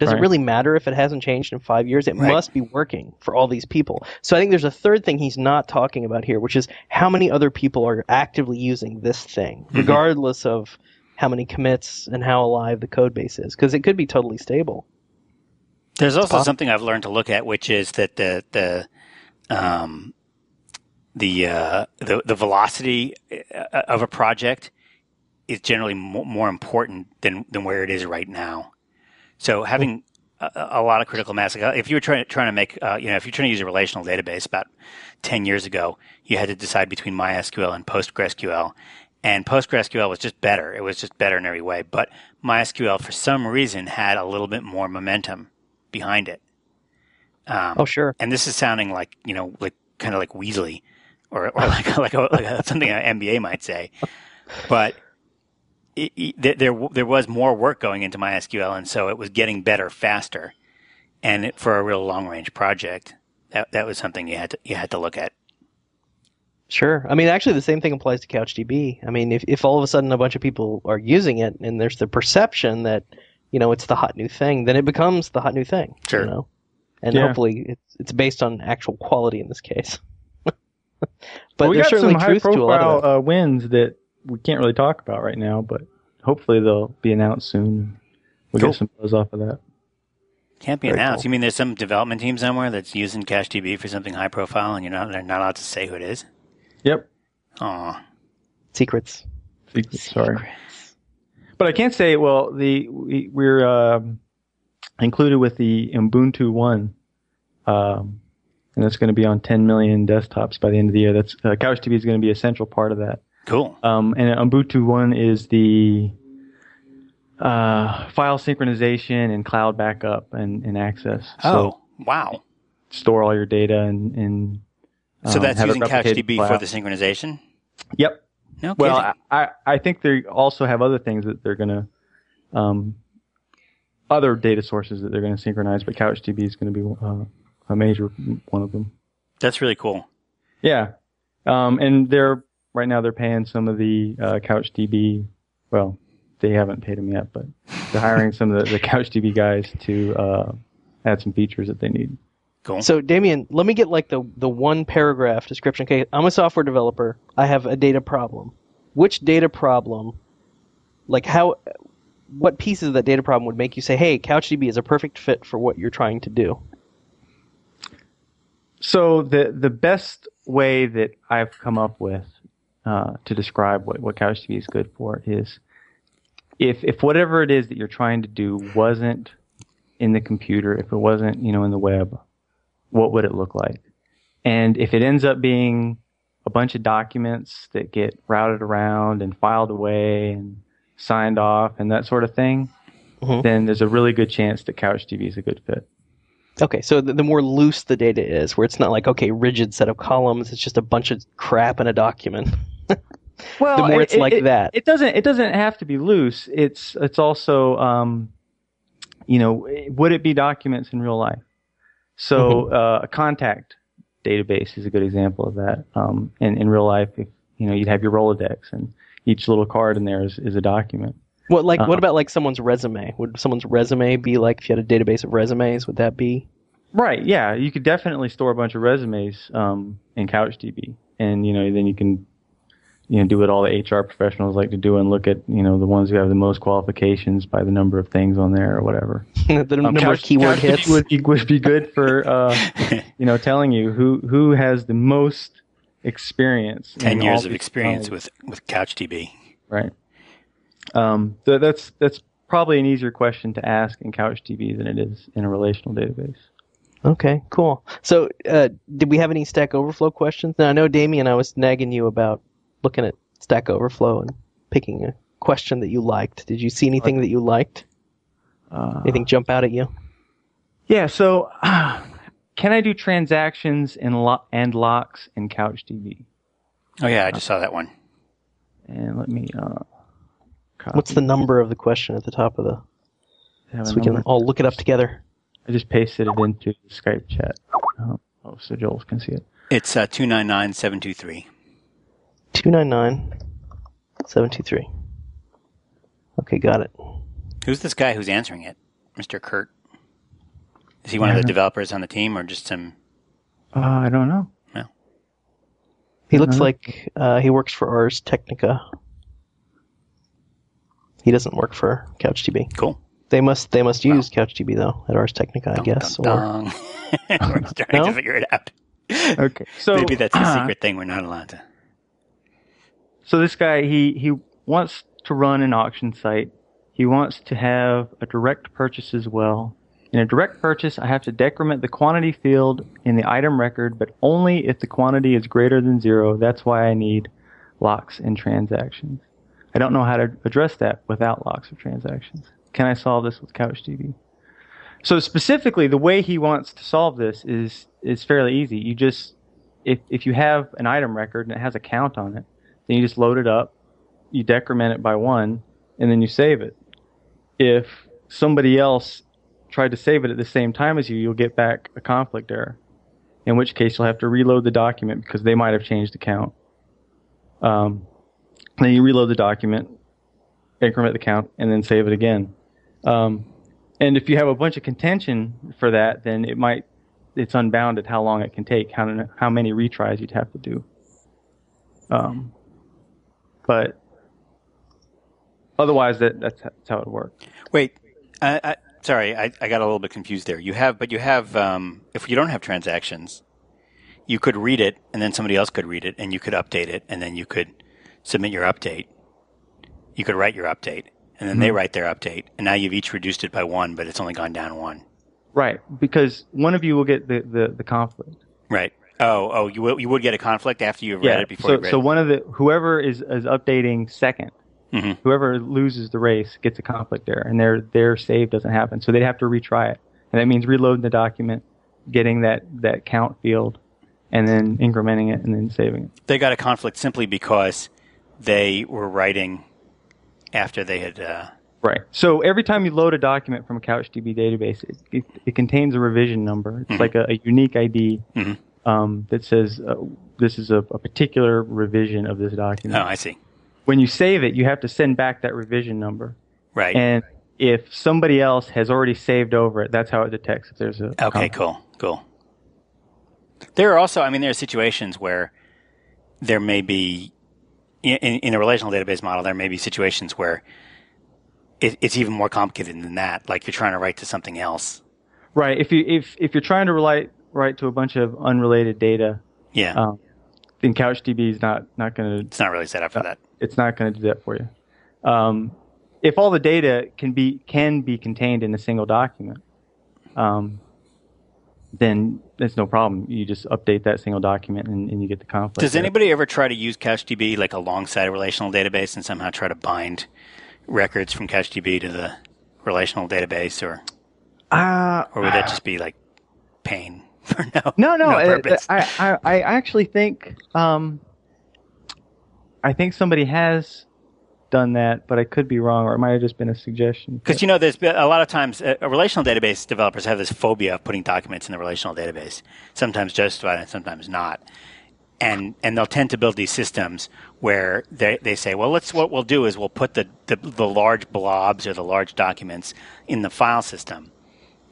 [SPEAKER 3] Does it really matter if it hasn't changed in five years? It
[SPEAKER 4] Right.
[SPEAKER 3] must be working for all these people. So I think there's a third thing he's not talking about here, which is how many other people are actively using this thing, regardless of how many commits and how alive the code base is, because it could be totally stable.
[SPEAKER 4] There's also
[SPEAKER 3] possible.
[SPEAKER 4] something I've learned to look at, which is that the the um, the, uh, the the velocity uh, of a project is generally more important than than where it is right now. So having a, a lot of critical mass, like uh, if you were trying trying to make, uh, you know, if you're trying to use a relational database about ten years ago, you had to decide between MySQL and PostgreSQL. And PostgreSQL was just better. It was just better in every way. But MySQL, for some reason, had a little bit more momentum behind it. Um,
[SPEAKER 3] Oh, sure.
[SPEAKER 4] and this is sounding like you know, like kind of like Weasley, or or <laughs> like like, a, like a, something an MBA might say, but it, it, there- there there was more work going into MySQL, and so it was getting better faster. And it, for a real long range project, that that was something you had to you had to look at.
[SPEAKER 3] Sure. I mean, actually, the same thing applies to CouchDB. I mean, if, if all of a sudden a bunch of people are using it and there's the perception that, you know, it's the hot new thing, then it becomes the hot new thing.
[SPEAKER 4] Sure.
[SPEAKER 3] You know? And
[SPEAKER 5] Yeah.
[SPEAKER 3] hopefully it's, it's based on actual quality in this case. <laughs> but
[SPEAKER 5] Well, we
[SPEAKER 3] there's
[SPEAKER 5] got
[SPEAKER 3] certainly
[SPEAKER 5] some
[SPEAKER 3] truth a lot of
[SPEAKER 5] high-profile
[SPEAKER 3] that.
[SPEAKER 5] uh, wins that we can't really talk about right now, but hopefully they'll be announced soon. We'll
[SPEAKER 4] Cool.
[SPEAKER 5] get some buzz off of that.
[SPEAKER 4] Can't be
[SPEAKER 3] Very
[SPEAKER 4] announced.
[SPEAKER 3] cool.
[SPEAKER 4] You mean there's some development team somewhere that's using CouchDB for something high profile, and you're not they're not allowed to say who it is?
[SPEAKER 5] Yep.
[SPEAKER 4] Aw.
[SPEAKER 3] Secrets.
[SPEAKER 5] Secret, sorry.
[SPEAKER 3] Secrets.
[SPEAKER 5] But I can't say. Well, the we, we're um, included with the Ubuntu one, um, and that's going to be on 10 million desktops by the end of the year. That's uh, CouchDB is going to be a central part of that.
[SPEAKER 4] Cool.
[SPEAKER 5] Um, and Ubuntu one is the uh, file synchronization and cloud backup and, and access. So
[SPEAKER 4] oh, wow.
[SPEAKER 5] store all your data and, and
[SPEAKER 4] So
[SPEAKER 5] um,
[SPEAKER 4] that's
[SPEAKER 5] have
[SPEAKER 4] using CouchDB for the synchronization?
[SPEAKER 5] Yep.
[SPEAKER 4] No
[SPEAKER 5] Well,
[SPEAKER 4] kidding.
[SPEAKER 5] I, I I think they also have other things that they're going to, um, other data sources that they're going to synchronize, but CouchDB is going to be uh, a major one of them.
[SPEAKER 4] That's really cool.
[SPEAKER 5] Yeah. Um, and they're, right now they're paying some of the uh, CouchDB, well, they haven't paid them yet, but they're hiring some of the, the CouchDB guys to uh, add some features that they need.
[SPEAKER 4] Cool.
[SPEAKER 3] So, Damien, let me get like the, the one paragraph description. Okay, I'm a software developer. I have a data problem. Which data problem, like how, what pieces of that data problem would make you say, "Hey, CouchDB is a perfect fit for what you're trying to do"?
[SPEAKER 5] So the the best way that I've come up with uh, to describe what what CouchDB is good for is if if whatever it is that you're trying to do wasn't in the computer, if it wasn't you know in the web, what would it look like? And if it ends up being a bunch of documents that get routed around and filed away and signed off and that sort of thing,
[SPEAKER 3] Mhm.
[SPEAKER 5] then there's a really good chance that CouchDB is a good fit.
[SPEAKER 3] Okay, so the, the more loose the data is, where it's not like okay, rigid set of columns, it's just a bunch of crap in a document. <laughs> <laughs>
[SPEAKER 5] Well,
[SPEAKER 3] The more
[SPEAKER 5] it-
[SPEAKER 3] it's like
[SPEAKER 5] it-
[SPEAKER 3] that.
[SPEAKER 5] it doesn't it doesn't have to be loose. It's it's also um, you know would it be documents in real life? So
[SPEAKER 3] Mm-hmm.
[SPEAKER 5] uh, a contact database is a good example of that. Um, in in real life, if you know you'd have your Rolodex and each little card in there is, is a document.
[SPEAKER 3] What like
[SPEAKER 5] Uh-huh.
[SPEAKER 3] what about like someone's resume? Would someone's resume be like if you had a database of resumes? Would that be?
[SPEAKER 5] Right. Yeah. You could definitely store a bunch of resumes um, in CouchDB, and you know then you can you know do what all the HR professionals like to do and look at you know the ones who have the most qualifications by the number of things on there or whatever. <laughs>
[SPEAKER 3] the
[SPEAKER 5] Um,
[SPEAKER 3] number of keyword hits.
[SPEAKER 5] would be would be good for uh, <laughs> you know telling you who who has the most experience.
[SPEAKER 4] Ten years of experience
[SPEAKER 5] technologies.
[SPEAKER 4] with with CouchDB.
[SPEAKER 5] right. Um, so that's that's probably an easier question to ask in CouchDB than it is in a relational database.
[SPEAKER 3] Okay, cool. So, uh, did we have any Stack Overflow questions? Now, I know Damien, I was nagging you about looking at Stack Overflow and picking a question that you liked. Did you see anything that you liked?
[SPEAKER 5] Uh,
[SPEAKER 3] Anything jump out at you?
[SPEAKER 5] Yeah, so <sighs> can I do transactions and, lo- and locks in CouchDB?
[SPEAKER 4] Oh yeah, I just saw that one.
[SPEAKER 5] And let me. Uh, copy.
[SPEAKER 3] What's the number of the question at the top of the?
[SPEAKER 5] Have
[SPEAKER 3] So we can all look it up together.
[SPEAKER 5] I just pasted it into the Skype chat. Oh, oh so Joel can see it.
[SPEAKER 4] It's uh, two nine nine seven two three.
[SPEAKER 3] Two nine nine seven two three. Okay, got it.
[SPEAKER 4] Who's this guy who's answering it, Mister Kurt? Is he one of the developers on the team, or just some?
[SPEAKER 5] Uh, I don't know. No.
[SPEAKER 3] He looks
[SPEAKER 5] Mhm.
[SPEAKER 3] like uh, he works for Ars Technica. He doesn't work for CouchDB.
[SPEAKER 4] Cool.
[SPEAKER 3] They must they must use CouchDB though at Ars Technica, I
[SPEAKER 4] Dun,
[SPEAKER 3] guess.
[SPEAKER 4] dun,
[SPEAKER 3] Or
[SPEAKER 4] dun. <laughs> we're starting
[SPEAKER 3] No?
[SPEAKER 4] to figure it out.
[SPEAKER 5] Okay, so
[SPEAKER 4] Maybe that's a secret thing we're not allowed to.
[SPEAKER 5] So this guy, he he wants to run an auction site. He wants to have a direct purchase as well. In a direct purchase, I have to decrement the quantity field in the item record, but only if the quantity is greater than zero. That's why I need locks and transactions. I don't know how to address that without locks or transactions. Can I solve this with CouchDB? So specifically, the way he wants to solve this is is fairly easy. You just if if you have an item record and it has a count on it, then you just load it up, you decrement it by one, and then you save it. If somebody else tried to save it at the same time as you, you'll get back a conflict error. In which case, you'll have to reload the document because they might have changed the count. Um, then you reload the document, increment the count, and then save it again. Um, and if you have a bunch of contention for that, then it might it's unbounded how long it can take, how how many retries you'd have to do. Um, but otherwise, that that's, that's how it works.
[SPEAKER 4] Wait, I, I, sorry, I, I got a little bit confused there. You have, but you have, um, if you don't have transactions, you could read it, and then somebody else could read it, and you could update it, and then you could submit your update. You could write your update, and then they write their update, and now you've each reduced it by one, but it's only gone down one.
[SPEAKER 5] Right, because one of you will get the, the, the conflict.
[SPEAKER 4] Right. Oh, oh, you will, you would get a conflict after you've read it before
[SPEAKER 5] so
[SPEAKER 4] you read
[SPEAKER 5] so
[SPEAKER 4] it.
[SPEAKER 5] one of the whoever is is updating 2nd
[SPEAKER 4] Mhm.
[SPEAKER 5] whoever loses the race gets a conflict there, and their their save doesn't happen. So they'd have to retry it, and that means reloading the document, getting that that count field, and then incrementing it, and then saving it.
[SPEAKER 4] They got a conflict simply because they were writing after they had. Uh,
[SPEAKER 5] Right. So every time you load a document from a CouchDB database, it, it, it contains a revision number. It's
[SPEAKER 4] Mhm.
[SPEAKER 5] like a, a unique ID
[SPEAKER 4] Mhm.
[SPEAKER 5] Um, that says uh, this is a, a particular revision of this document. oh.
[SPEAKER 4] I see.
[SPEAKER 5] When you save it, you have to send back that revision number.
[SPEAKER 4] Right.
[SPEAKER 5] And if somebody else has already saved over it, that's how it detects if there's a
[SPEAKER 4] Okay, cool, cool. There are also, I mean, there are situations where there may be, in, in a relational database model, there may be situations where it, it's even more complicated than that. Like you're trying to write to something else.
[SPEAKER 5] Right. If you if if you're trying to write write to a bunch of unrelated data,
[SPEAKER 4] Yeah,
[SPEAKER 5] um, then CouchDB is not not going to
[SPEAKER 4] it's not really set up for that.
[SPEAKER 5] it's not going to do that for you. Um, if all the data can be can be contained in a single document, um, then it's no problem. You just update that single document and, and you get the conflict.
[SPEAKER 4] Does
[SPEAKER 5] there.
[SPEAKER 4] anybody ever try to use CouchDB like alongside a relational database and somehow try to bind records from CouchDB to the relational database, or
[SPEAKER 5] Uh,
[SPEAKER 4] or would that just be like pain for no
[SPEAKER 5] no, no.
[SPEAKER 4] no
[SPEAKER 5] it-? I, I I actually think um, I think somebody has done that, but I could be wrong, or it might have just been a suggestion.
[SPEAKER 4] Because you know, there's been, a lot of times uh, relational database developers have this phobia of putting documents in the relational database. Sometimes justified and sometimes not. And and they'll tend to build these systems where they, they say, well, let's what we'll do is we'll put the, the the large blobs or the large documents in the file system,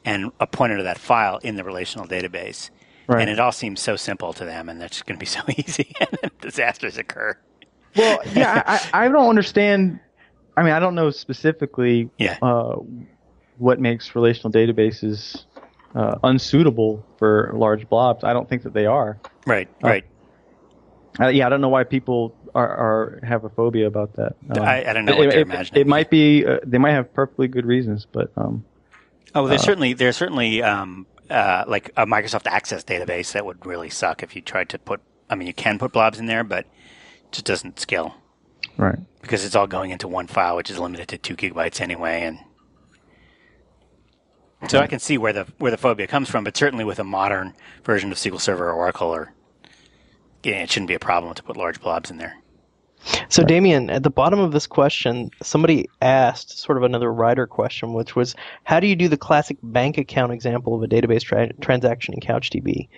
[SPEAKER 4] and a pointer to that file in the relational database.
[SPEAKER 5] Right.
[SPEAKER 4] And it all seems so simple to them, and that's going to be <laughs> so easy, and then disasters occur.
[SPEAKER 5] Well, yeah, I, I don't understand. I mean, I don't know specifically
[SPEAKER 4] Yeah.
[SPEAKER 5] uh, what makes relational databases uh, unsuitable for large blobs. I don't think that they are.
[SPEAKER 4] Right,
[SPEAKER 5] Oh.
[SPEAKER 4] right.
[SPEAKER 5] Uh, yeah, I don't know why people are, are have a phobia about that. Um,
[SPEAKER 4] I- I don't know what
[SPEAKER 5] it,
[SPEAKER 4] they're
[SPEAKER 5] it-
[SPEAKER 4] imagining.
[SPEAKER 5] It might be uh, they might have perfectly good reasons, but um,
[SPEAKER 4] Oh, there's certainly there's certainly um, uh, like a Microsoft Access database that would really suck if you tried to put. I mean, you can put blobs in there, but it just doesn't scale
[SPEAKER 5] right.
[SPEAKER 4] because it's all going into one file, which is limited to two gigabytes anyway. And so I can see where the where the phobia comes from, but certainly with a modern version of SQL Server or Oracle, or yeah, it shouldn't be a problem to put large blobs in there.
[SPEAKER 3] So, Damien, at the bottom of this question, somebody asked sort of another writer question, which was, how do you do the classic bank account example of a database tra- transaction in CouchDB?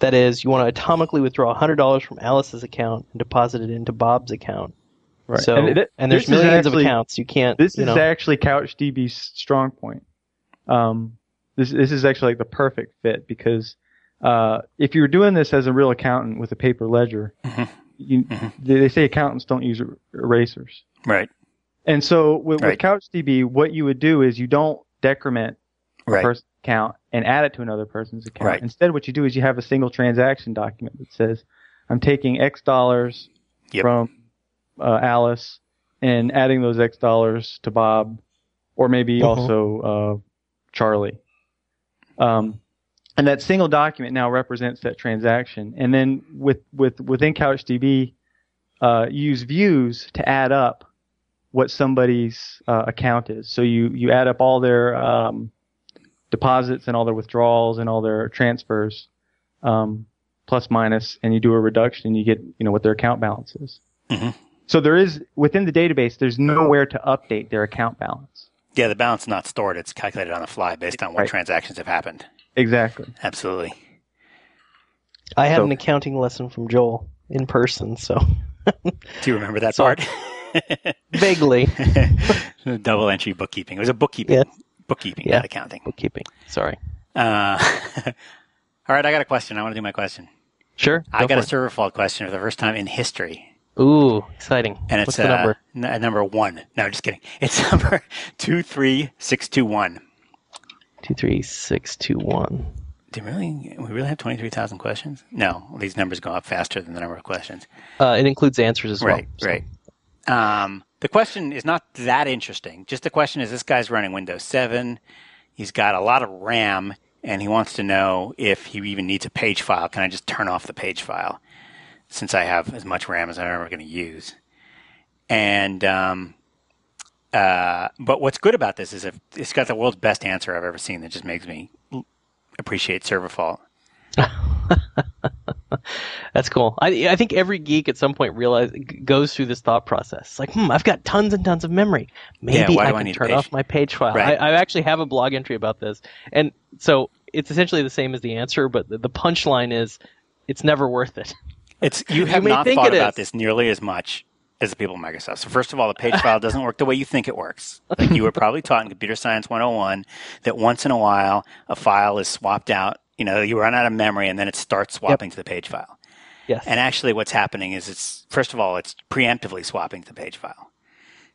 [SPEAKER 3] That is, you want to atomically withdraw $100 from Alice's account and deposit it into Bob's account.
[SPEAKER 5] Right.
[SPEAKER 3] So,
[SPEAKER 5] And
[SPEAKER 3] and, there's millions
[SPEAKER 5] actually-
[SPEAKER 3] of accounts. You can't.
[SPEAKER 5] This
[SPEAKER 3] you
[SPEAKER 5] is
[SPEAKER 3] know,
[SPEAKER 5] actually CouchDB's strong point. Um, this this is actually like the perfect fit because uh, if you were doing this as a real accountant with a paper ledger. <laughs> you, they, they say accountants don't use er- erasers.
[SPEAKER 4] Right,
[SPEAKER 5] And so with,
[SPEAKER 4] Right.
[SPEAKER 5] with CouchDB, what you would do is you don't decrement a
[SPEAKER 4] right,
[SPEAKER 5] person's account and add it to another person's account.
[SPEAKER 4] Right.
[SPEAKER 5] Instead, what you do is you have a single transaction document that says, "I'm taking X dollars
[SPEAKER 4] Yep.
[SPEAKER 5] from uh, Alice and adding those X dollars to Bob, or maybe
[SPEAKER 3] Mhm.
[SPEAKER 5] also uh, Charlie." Um, and that single document now represents that transaction. And then with with within CouchDB, uh, use views to add up what somebody's uh, account is. So you you add up all their um, deposits and all their withdrawals and all their transfers, um, plus minus, and you do a reduction and you get you know what their account balance is.
[SPEAKER 4] Mhm.
[SPEAKER 5] So there is within the database, there's nowhere to update their account balance.
[SPEAKER 4] yeah. The balance is not stored; it's calculated on the fly based on what
[SPEAKER 5] Right.
[SPEAKER 4] transactions have happened.
[SPEAKER 5] Exactly.
[SPEAKER 4] Absolutely.
[SPEAKER 3] I had
[SPEAKER 5] so-
[SPEAKER 3] an accounting lesson from Joel in person, so <laughs>
[SPEAKER 4] Do you remember that
[SPEAKER 3] So-
[SPEAKER 4] part? <laughs>
[SPEAKER 3] vaguely <laughs>
[SPEAKER 4] Double entry bookkeeping. It was a bookkeeping.
[SPEAKER 3] Yeah.
[SPEAKER 4] Bookkeeping,
[SPEAKER 3] Yeah.
[SPEAKER 4] not accounting.
[SPEAKER 3] bookkeeping. Sorry.
[SPEAKER 4] Uh, all right, I got a question. I want to do my question.
[SPEAKER 3] Sure.
[SPEAKER 4] I
[SPEAKER 3] go
[SPEAKER 4] got a
[SPEAKER 3] for it.
[SPEAKER 4] server fault question for the first time in history.
[SPEAKER 3] Ooh, exciting.
[SPEAKER 4] And it's
[SPEAKER 3] What's the
[SPEAKER 4] uh,
[SPEAKER 3] number?
[SPEAKER 4] n- number one. No, just kidding. It's number 23621.
[SPEAKER 3] Two three six two one.
[SPEAKER 4] Do we really, we really have 23,000 questions? No, these numbers go up faster than the number of questions.
[SPEAKER 3] Uh, it includes answers as well.
[SPEAKER 4] Right, right. Um, the question is not that interesting. Just the question is this guy's running Windows 7. He's got a lot of RAM, and he wants to know if he even needs a page file. Can I just turn off the page file since I have as much RAM as I'm ever going to use? And um, uh, but what's good about this is if it's got the world's best answer I've ever seen that just makes me appreciate server fault. <laughs>
[SPEAKER 3] That's cool. I, I think every geek at some point realize goes through this thought process. Like, hmm, I've got tons and tons of memory. Maybe
[SPEAKER 4] why
[SPEAKER 3] I
[SPEAKER 4] I
[SPEAKER 3] can
[SPEAKER 4] need a
[SPEAKER 3] turn off my page file.
[SPEAKER 4] Right.
[SPEAKER 3] I, I actually have a blog entry about this, and so it's essentially the same as the answer, but the, the punchline is, it's never worth it.
[SPEAKER 4] It's you <laughs> have
[SPEAKER 3] may
[SPEAKER 4] not thought about
[SPEAKER 3] is.
[SPEAKER 4] this nearly as much as the people at Microsoft. So first of all, the page file doesn't work the way you think it works. Like you were probably taught in Computer Science 101 that once in a while a file is swapped out. You know, you run out of memory and then it starts swapping to the page file.
[SPEAKER 3] Yes.
[SPEAKER 4] And actually, what's happening is it's first of all it's preemptively swapping to the page file.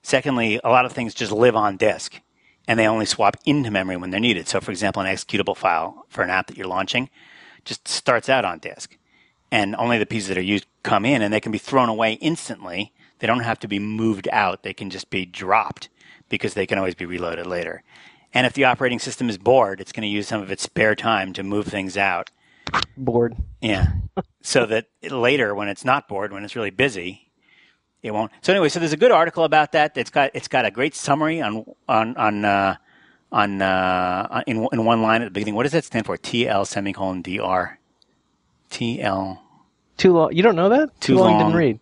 [SPEAKER 4] Secondly, a lot of things just live on disk and they only swap into memory when they're needed. So, for example, an executable file for an app that you're launching just starts out on disk and only the pieces that are used come in and they can be thrown away instantly. They don't have to be moved out. They can just be dropped because they can always be reloaded later. And if the operating system is bored, it's going to use some of its spare time to move things out.
[SPEAKER 3] Bored.
[SPEAKER 4] Yeah. so that later, when it's not bored, when it's really busy, it won't. So anyway, so there's a good article about that. It's got it's got a great summary on on on uh, on uh, in in one line at the beginning. What does that stand for? TL semicolon DR. TL
[SPEAKER 3] Too long. You don't know that?
[SPEAKER 4] Too
[SPEAKER 3] long.
[SPEAKER 4] long.
[SPEAKER 3] Didn't read.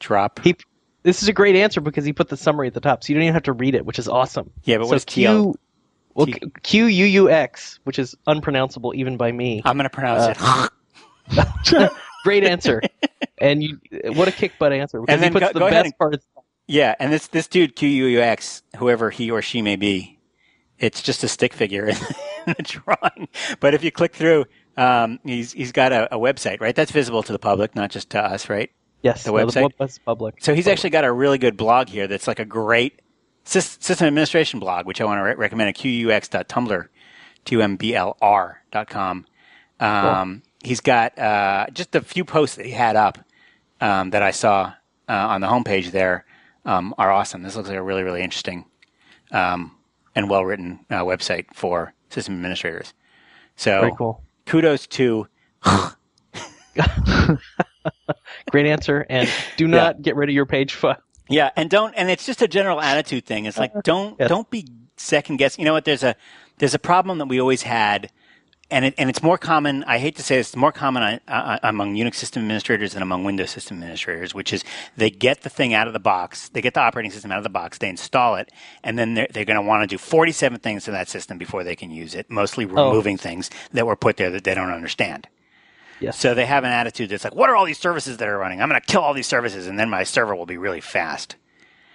[SPEAKER 4] drop.
[SPEAKER 3] He. This is a great answer because he put the summary at the top, so you don't even have to read it, which is awesome.
[SPEAKER 4] Yeah, but
[SPEAKER 3] so
[SPEAKER 4] what is
[SPEAKER 3] Q, Well, Q U U X, which is unpronounceable even by me.
[SPEAKER 4] I'm going to pronounce
[SPEAKER 3] Uh,
[SPEAKER 4] it. <laughs>
[SPEAKER 3] Great answer, and you what a kick butt answer because
[SPEAKER 4] And then
[SPEAKER 3] he puts
[SPEAKER 4] go-
[SPEAKER 3] the
[SPEAKER 4] go
[SPEAKER 3] best
[SPEAKER 4] and-
[SPEAKER 3] part.
[SPEAKER 4] Yeah, and this this dude QUUX, whoever he or she may be, it's just a stick figure in <laughs> the drawing. But if you click through, um, he's he's got a, a website, right? That's visible to the public, not just to us, right?
[SPEAKER 3] Yes,
[SPEAKER 4] The website?
[SPEAKER 3] web's public.
[SPEAKER 4] So he's actually got a really good blog here that's like a great system administration blog, which I want to re- recommend at qux.tumblr. Um, He's got uh, just a few posts that he had up um, that I saw uh, on the homepage there um, are awesome. This looks like a really, really interesting um, and well written uh, website for system administrators. So
[SPEAKER 3] cool.
[SPEAKER 4] kudos to <laughs> <laughs>
[SPEAKER 3] Great answer, and do not get rid of your page file.
[SPEAKER 4] Yeah, and don't and it's just a general attitude thing. It's like don't
[SPEAKER 3] Yes.
[SPEAKER 4] don't be second guessing. You know what? There's a there's a problem that we always had, and it, and it's more common. I hate to say this, it's more common uh, uh, among Unix system administrators than among Windows system administrators, which is they get the thing out of the box, they get the operating system out of the box, they install it, and then they're, they're going to want to do 47 things to that system before they can use it, mostly removing things that were put there that they don't understand.
[SPEAKER 3] Yes.
[SPEAKER 4] So they have an attitude that's like, what are all these services that are running? I'm going to kill all these services, and then my server will be really fast.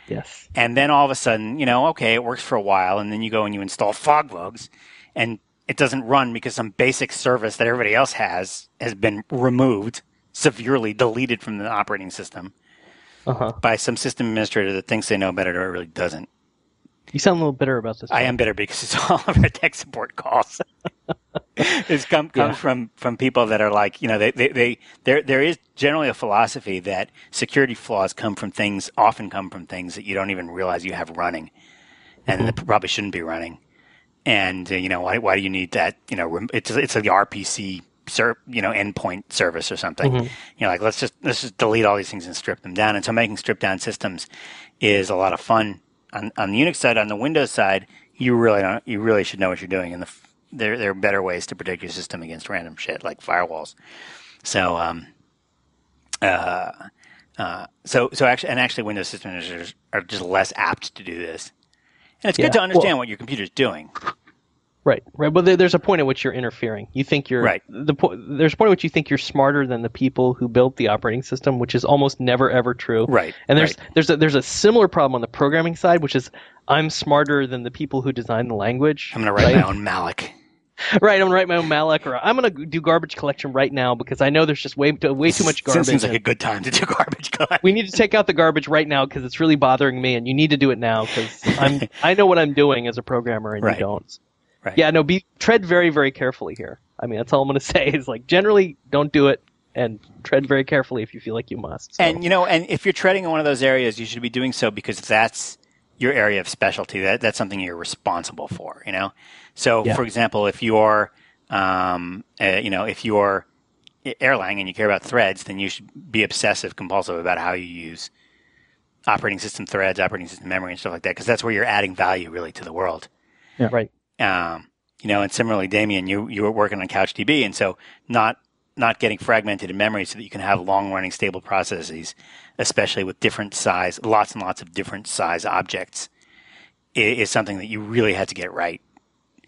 [SPEAKER 3] Yes.
[SPEAKER 4] And then all of a sudden, you know, okay, it works for a while, and then you go and you install FogBugz, and it doesn't run because some basic service that everybody else has has been removed, severely deleted from the operating system
[SPEAKER 3] Uh huh.
[SPEAKER 4] by some system administrator that thinks they know better or it really doesn't.
[SPEAKER 3] You sound a little bitter about this.
[SPEAKER 4] I am bitter because it's <laughs> all of our tech support calls. <laughs> it's come comes
[SPEAKER 3] Yeah.
[SPEAKER 4] from from people that are like, you know, they, they, they there there is generally a philosophy that security flaws come from things often come from things that you don't even realize you have running, and
[SPEAKER 3] Mm-hmm.
[SPEAKER 4] that probably shouldn't be running. And uh, you know why why do you need that? You know, it's it's like the RPC ser- you know endpoint service or something.
[SPEAKER 3] Mm-hmm.
[SPEAKER 4] You know, like let's just let's just delete all these things and strip them down. And so making strip down systems is a lot of fun on on the Unix side. On the Windows side, you really don't you really should know what you're doing. And the there there are better ways to protect your system against random shit like firewalls. So um uh uh so so actually and actually Windows system administrators are just less apt to do this. And it's
[SPEAKER 3] Yeah,
[SPEAKER 4] good to understand
[SPEAKER 3] well-
[SPEAKER 4] what your computer's doing.
[SPEAKER 3] Right, right. Well, there, there's a point at which you're interfering. You think you're
[SPEAKER 4] Right.
[SPEAKER 3] The po- there's a point at which you think you're smarter than the people who built the operating system, which is almost never ever true.
[SPEAKER 4] Right,
[SPEAKER 3] And there's
[SPEAKER 4] right.
[SPEAKER 3] there's a, there's a similar problem on the programming side, which is I'm smarter than the people who designed the language.
[SPEAKER 4] I'm going to write
[SPEAKER 3] right?
[SPEAKER 4] my own malloc. <laughs>
[SPEAKER 3] Right, I'm gonna write my own malloc, or I'm gonna do garbage collection right now because I know there's just way too, way too much garbage.
[SPEAKER 4] Seems like a good time to do <laughs> garbage collection.
[SPEAKER 3] we need to take out the garbage right now because it's really bothering me, and you need to do it now because I'm <laughs> I know what I'm doing as a programmer, and
[SPEAKER 4] Right.
[SPEAKER 3] you don't.
[SPEAKER 4] Right.
[SPEAKER 3] Yeah, no, be tread very very carefully here. I mean, that's all I'm gonna <laughs> say is like generally don't do it, and tread very carefully if you feel like you must. So,
[SPEAKER 4] And you know, and if you're treading in one of those areas, you should be doing so because that's your area of specialty. That that's something you're responsible for. You know. So,
[SPEAKER 3] Yeah.
[SPEAKER 4] for example, if you're, um, uh, you know, if you're Erlang and you care about threads, then you should be obsessive compulsive about how you use operating system threads, operating system memory, and stuff like that, because that's where you're adding value really to the world. Yeah.
[SPEAKER 3] Right.
[SPEAKER 4] Um, you know, and similarly, Damien, you you were working on CouchDB, and so not not getting fragmented in memory so that you can have long running stable processes, especially with different size, lots and lots of different size objects, is something that you really had to get right.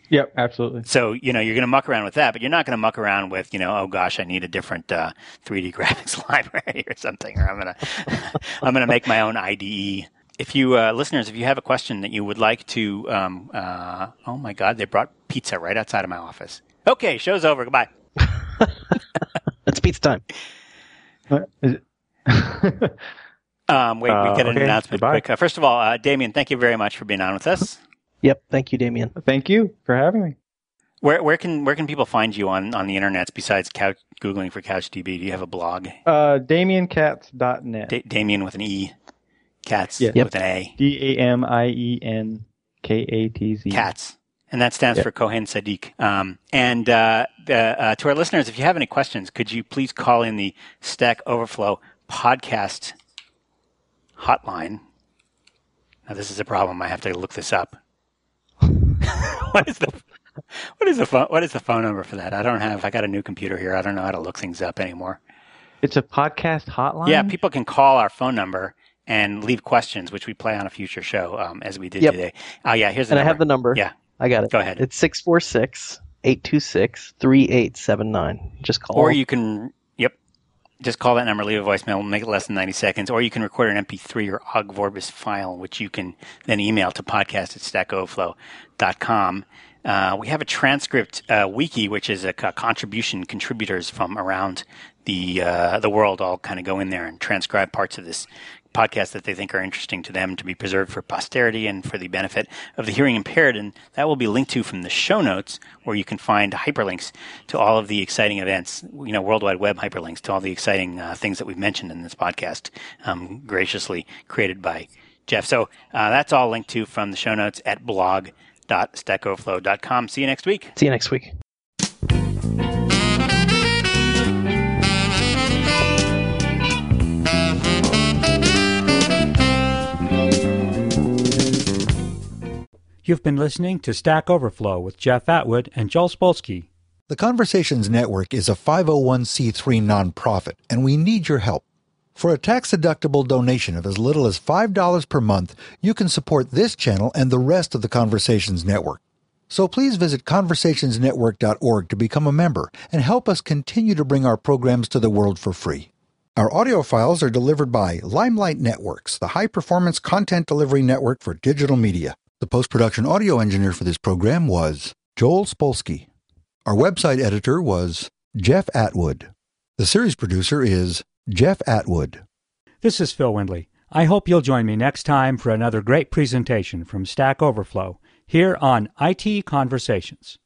[SPEAKER 5] Yep, absolutely.
[SPEAKER 4] So you know you're going to muck around with that, but you're not going to muck around with you know oh gosh I need a different uh, 3D <laughs> graphics library or something, or I'm gonna <laughs> I'm gonna make my own IDE. If you uh, listeners, if you have a question that you would like to, um, uh, oh my God, they brought pizza right outside of my office. Okay, show's over. Goodbye. <laughs> <laughs>
[SPEAKER 3] It's pizza time.
[SPEAKER 5] What is it? <laughs>
[SPEAKER 4] Um, wait, we
[SPEAKER 5] Uh,
[SPEAKER 4] get an
[SPEAKER 5] okay,
[SPEAKER 4] announcement
[SPEAKER 5] goodbye.
[SPEAKER 4] quick. Uh, first of all, uh, Damien, thank you very much for being on with us.
[SPEAKER 3] Yep. Thank you, Damien.
[SPEAKER 5] Thank you for having me.
[SPEAKER 4] Where where can where can people find you on on the internet besides couch, googling for CouchDB? Do you have a blog?
[SPEAKER 5] Uh, DamienKatz.net.
[SPEAKER 4] Da- Damien with an E, Katz
[SPEAKER 5] Yeah.
[SPEAKER 3] Yep.
[SPEAKER 4] with an A,
[SPEAKER 5] D A M I E N K A T Z.
[SPEAKER 4] Katz, and that stands
[SPEAKER 5] Yeah.
[SPEAKER 4] for Cohen Tzedek. Um, and uh, uh, uh, to our listeners, if you have any questions, could you please call in the Stack Overflow podcast hotline? Now, this is a problem. I have to look this up. <laughs> what is the what is the phone what is the phone number for that? I don't have. I got a new computer here. I don't know how to look things up anymore.
[SPEAKER 5] It's a podcast hotline.
[SPEAKER 4] Yeah, people can call our phone number and leave questions, which we play on a future show, um, as we did
[SPEAKER 3] Yep.
[SPEAKER 4] today. Oh, yeah, here's the
[SPEAKER 3] And I
[SPEAKER 4] number.
[SPEAKER 3] have the number.
[SPEAKER 4] Yeah,
[SPEAKER 3] I got it.
[SPEAKER 4] Go ahead.
[SPEAKER 3] It's 646 826 3879. Just call.
[SPEAKER 4] or you can, yep, just call that number, leave a voicemail, make it less than 90 seconds, or you can record an MP3 or OGG Vorbis file, which you can then email to podcast at stackoverflow.com. Uh, we have a transcript uh, wiki, which is a co- contribution contributors from around the uh, the world all kind of go in there and transcribe parts of this podcast that they think are interesting to them to be preserved for posterity and for the benefit of the hearing impaired. And that will be linked to from the show notes, where you can find hyperlinks to all of the exciting events, you know, World Wide Web hyperlinks to all the exciting uh, things that we've mentioned in this podcast, um, graciously created by Jeff. So uh, that's all linked to from the show notes at blog.stackoverflow.com. See you next week.
[SPEAKER 3] See you next week.
[SPEAKER 1] You've been listening to Stack Overflow with Jeff Atwood and Joel Spolsky.
[SPEAKER 2] The Conversations Network is a 501c3 nonprofit, and we need your help. For a tax deductible donation of as little as $5 per month, you can support this channel and the rest of the Conversations Network. So please visit conversationsnetwork.org to become a member and help us continue to bring our programs to the world for free. Our audio files are delivered by Limelight Networks, the high performance content delivery network for digital media. The post production audio engineer for this program was Joel Spolsky. Our website editor was Jeff Atwood. The series producer is Jeff Atwood.
[SPEAKER 1] This is Phil Windley. I hope you'll join me next time for another great presentation from Stack Overflow here on IT Conversations.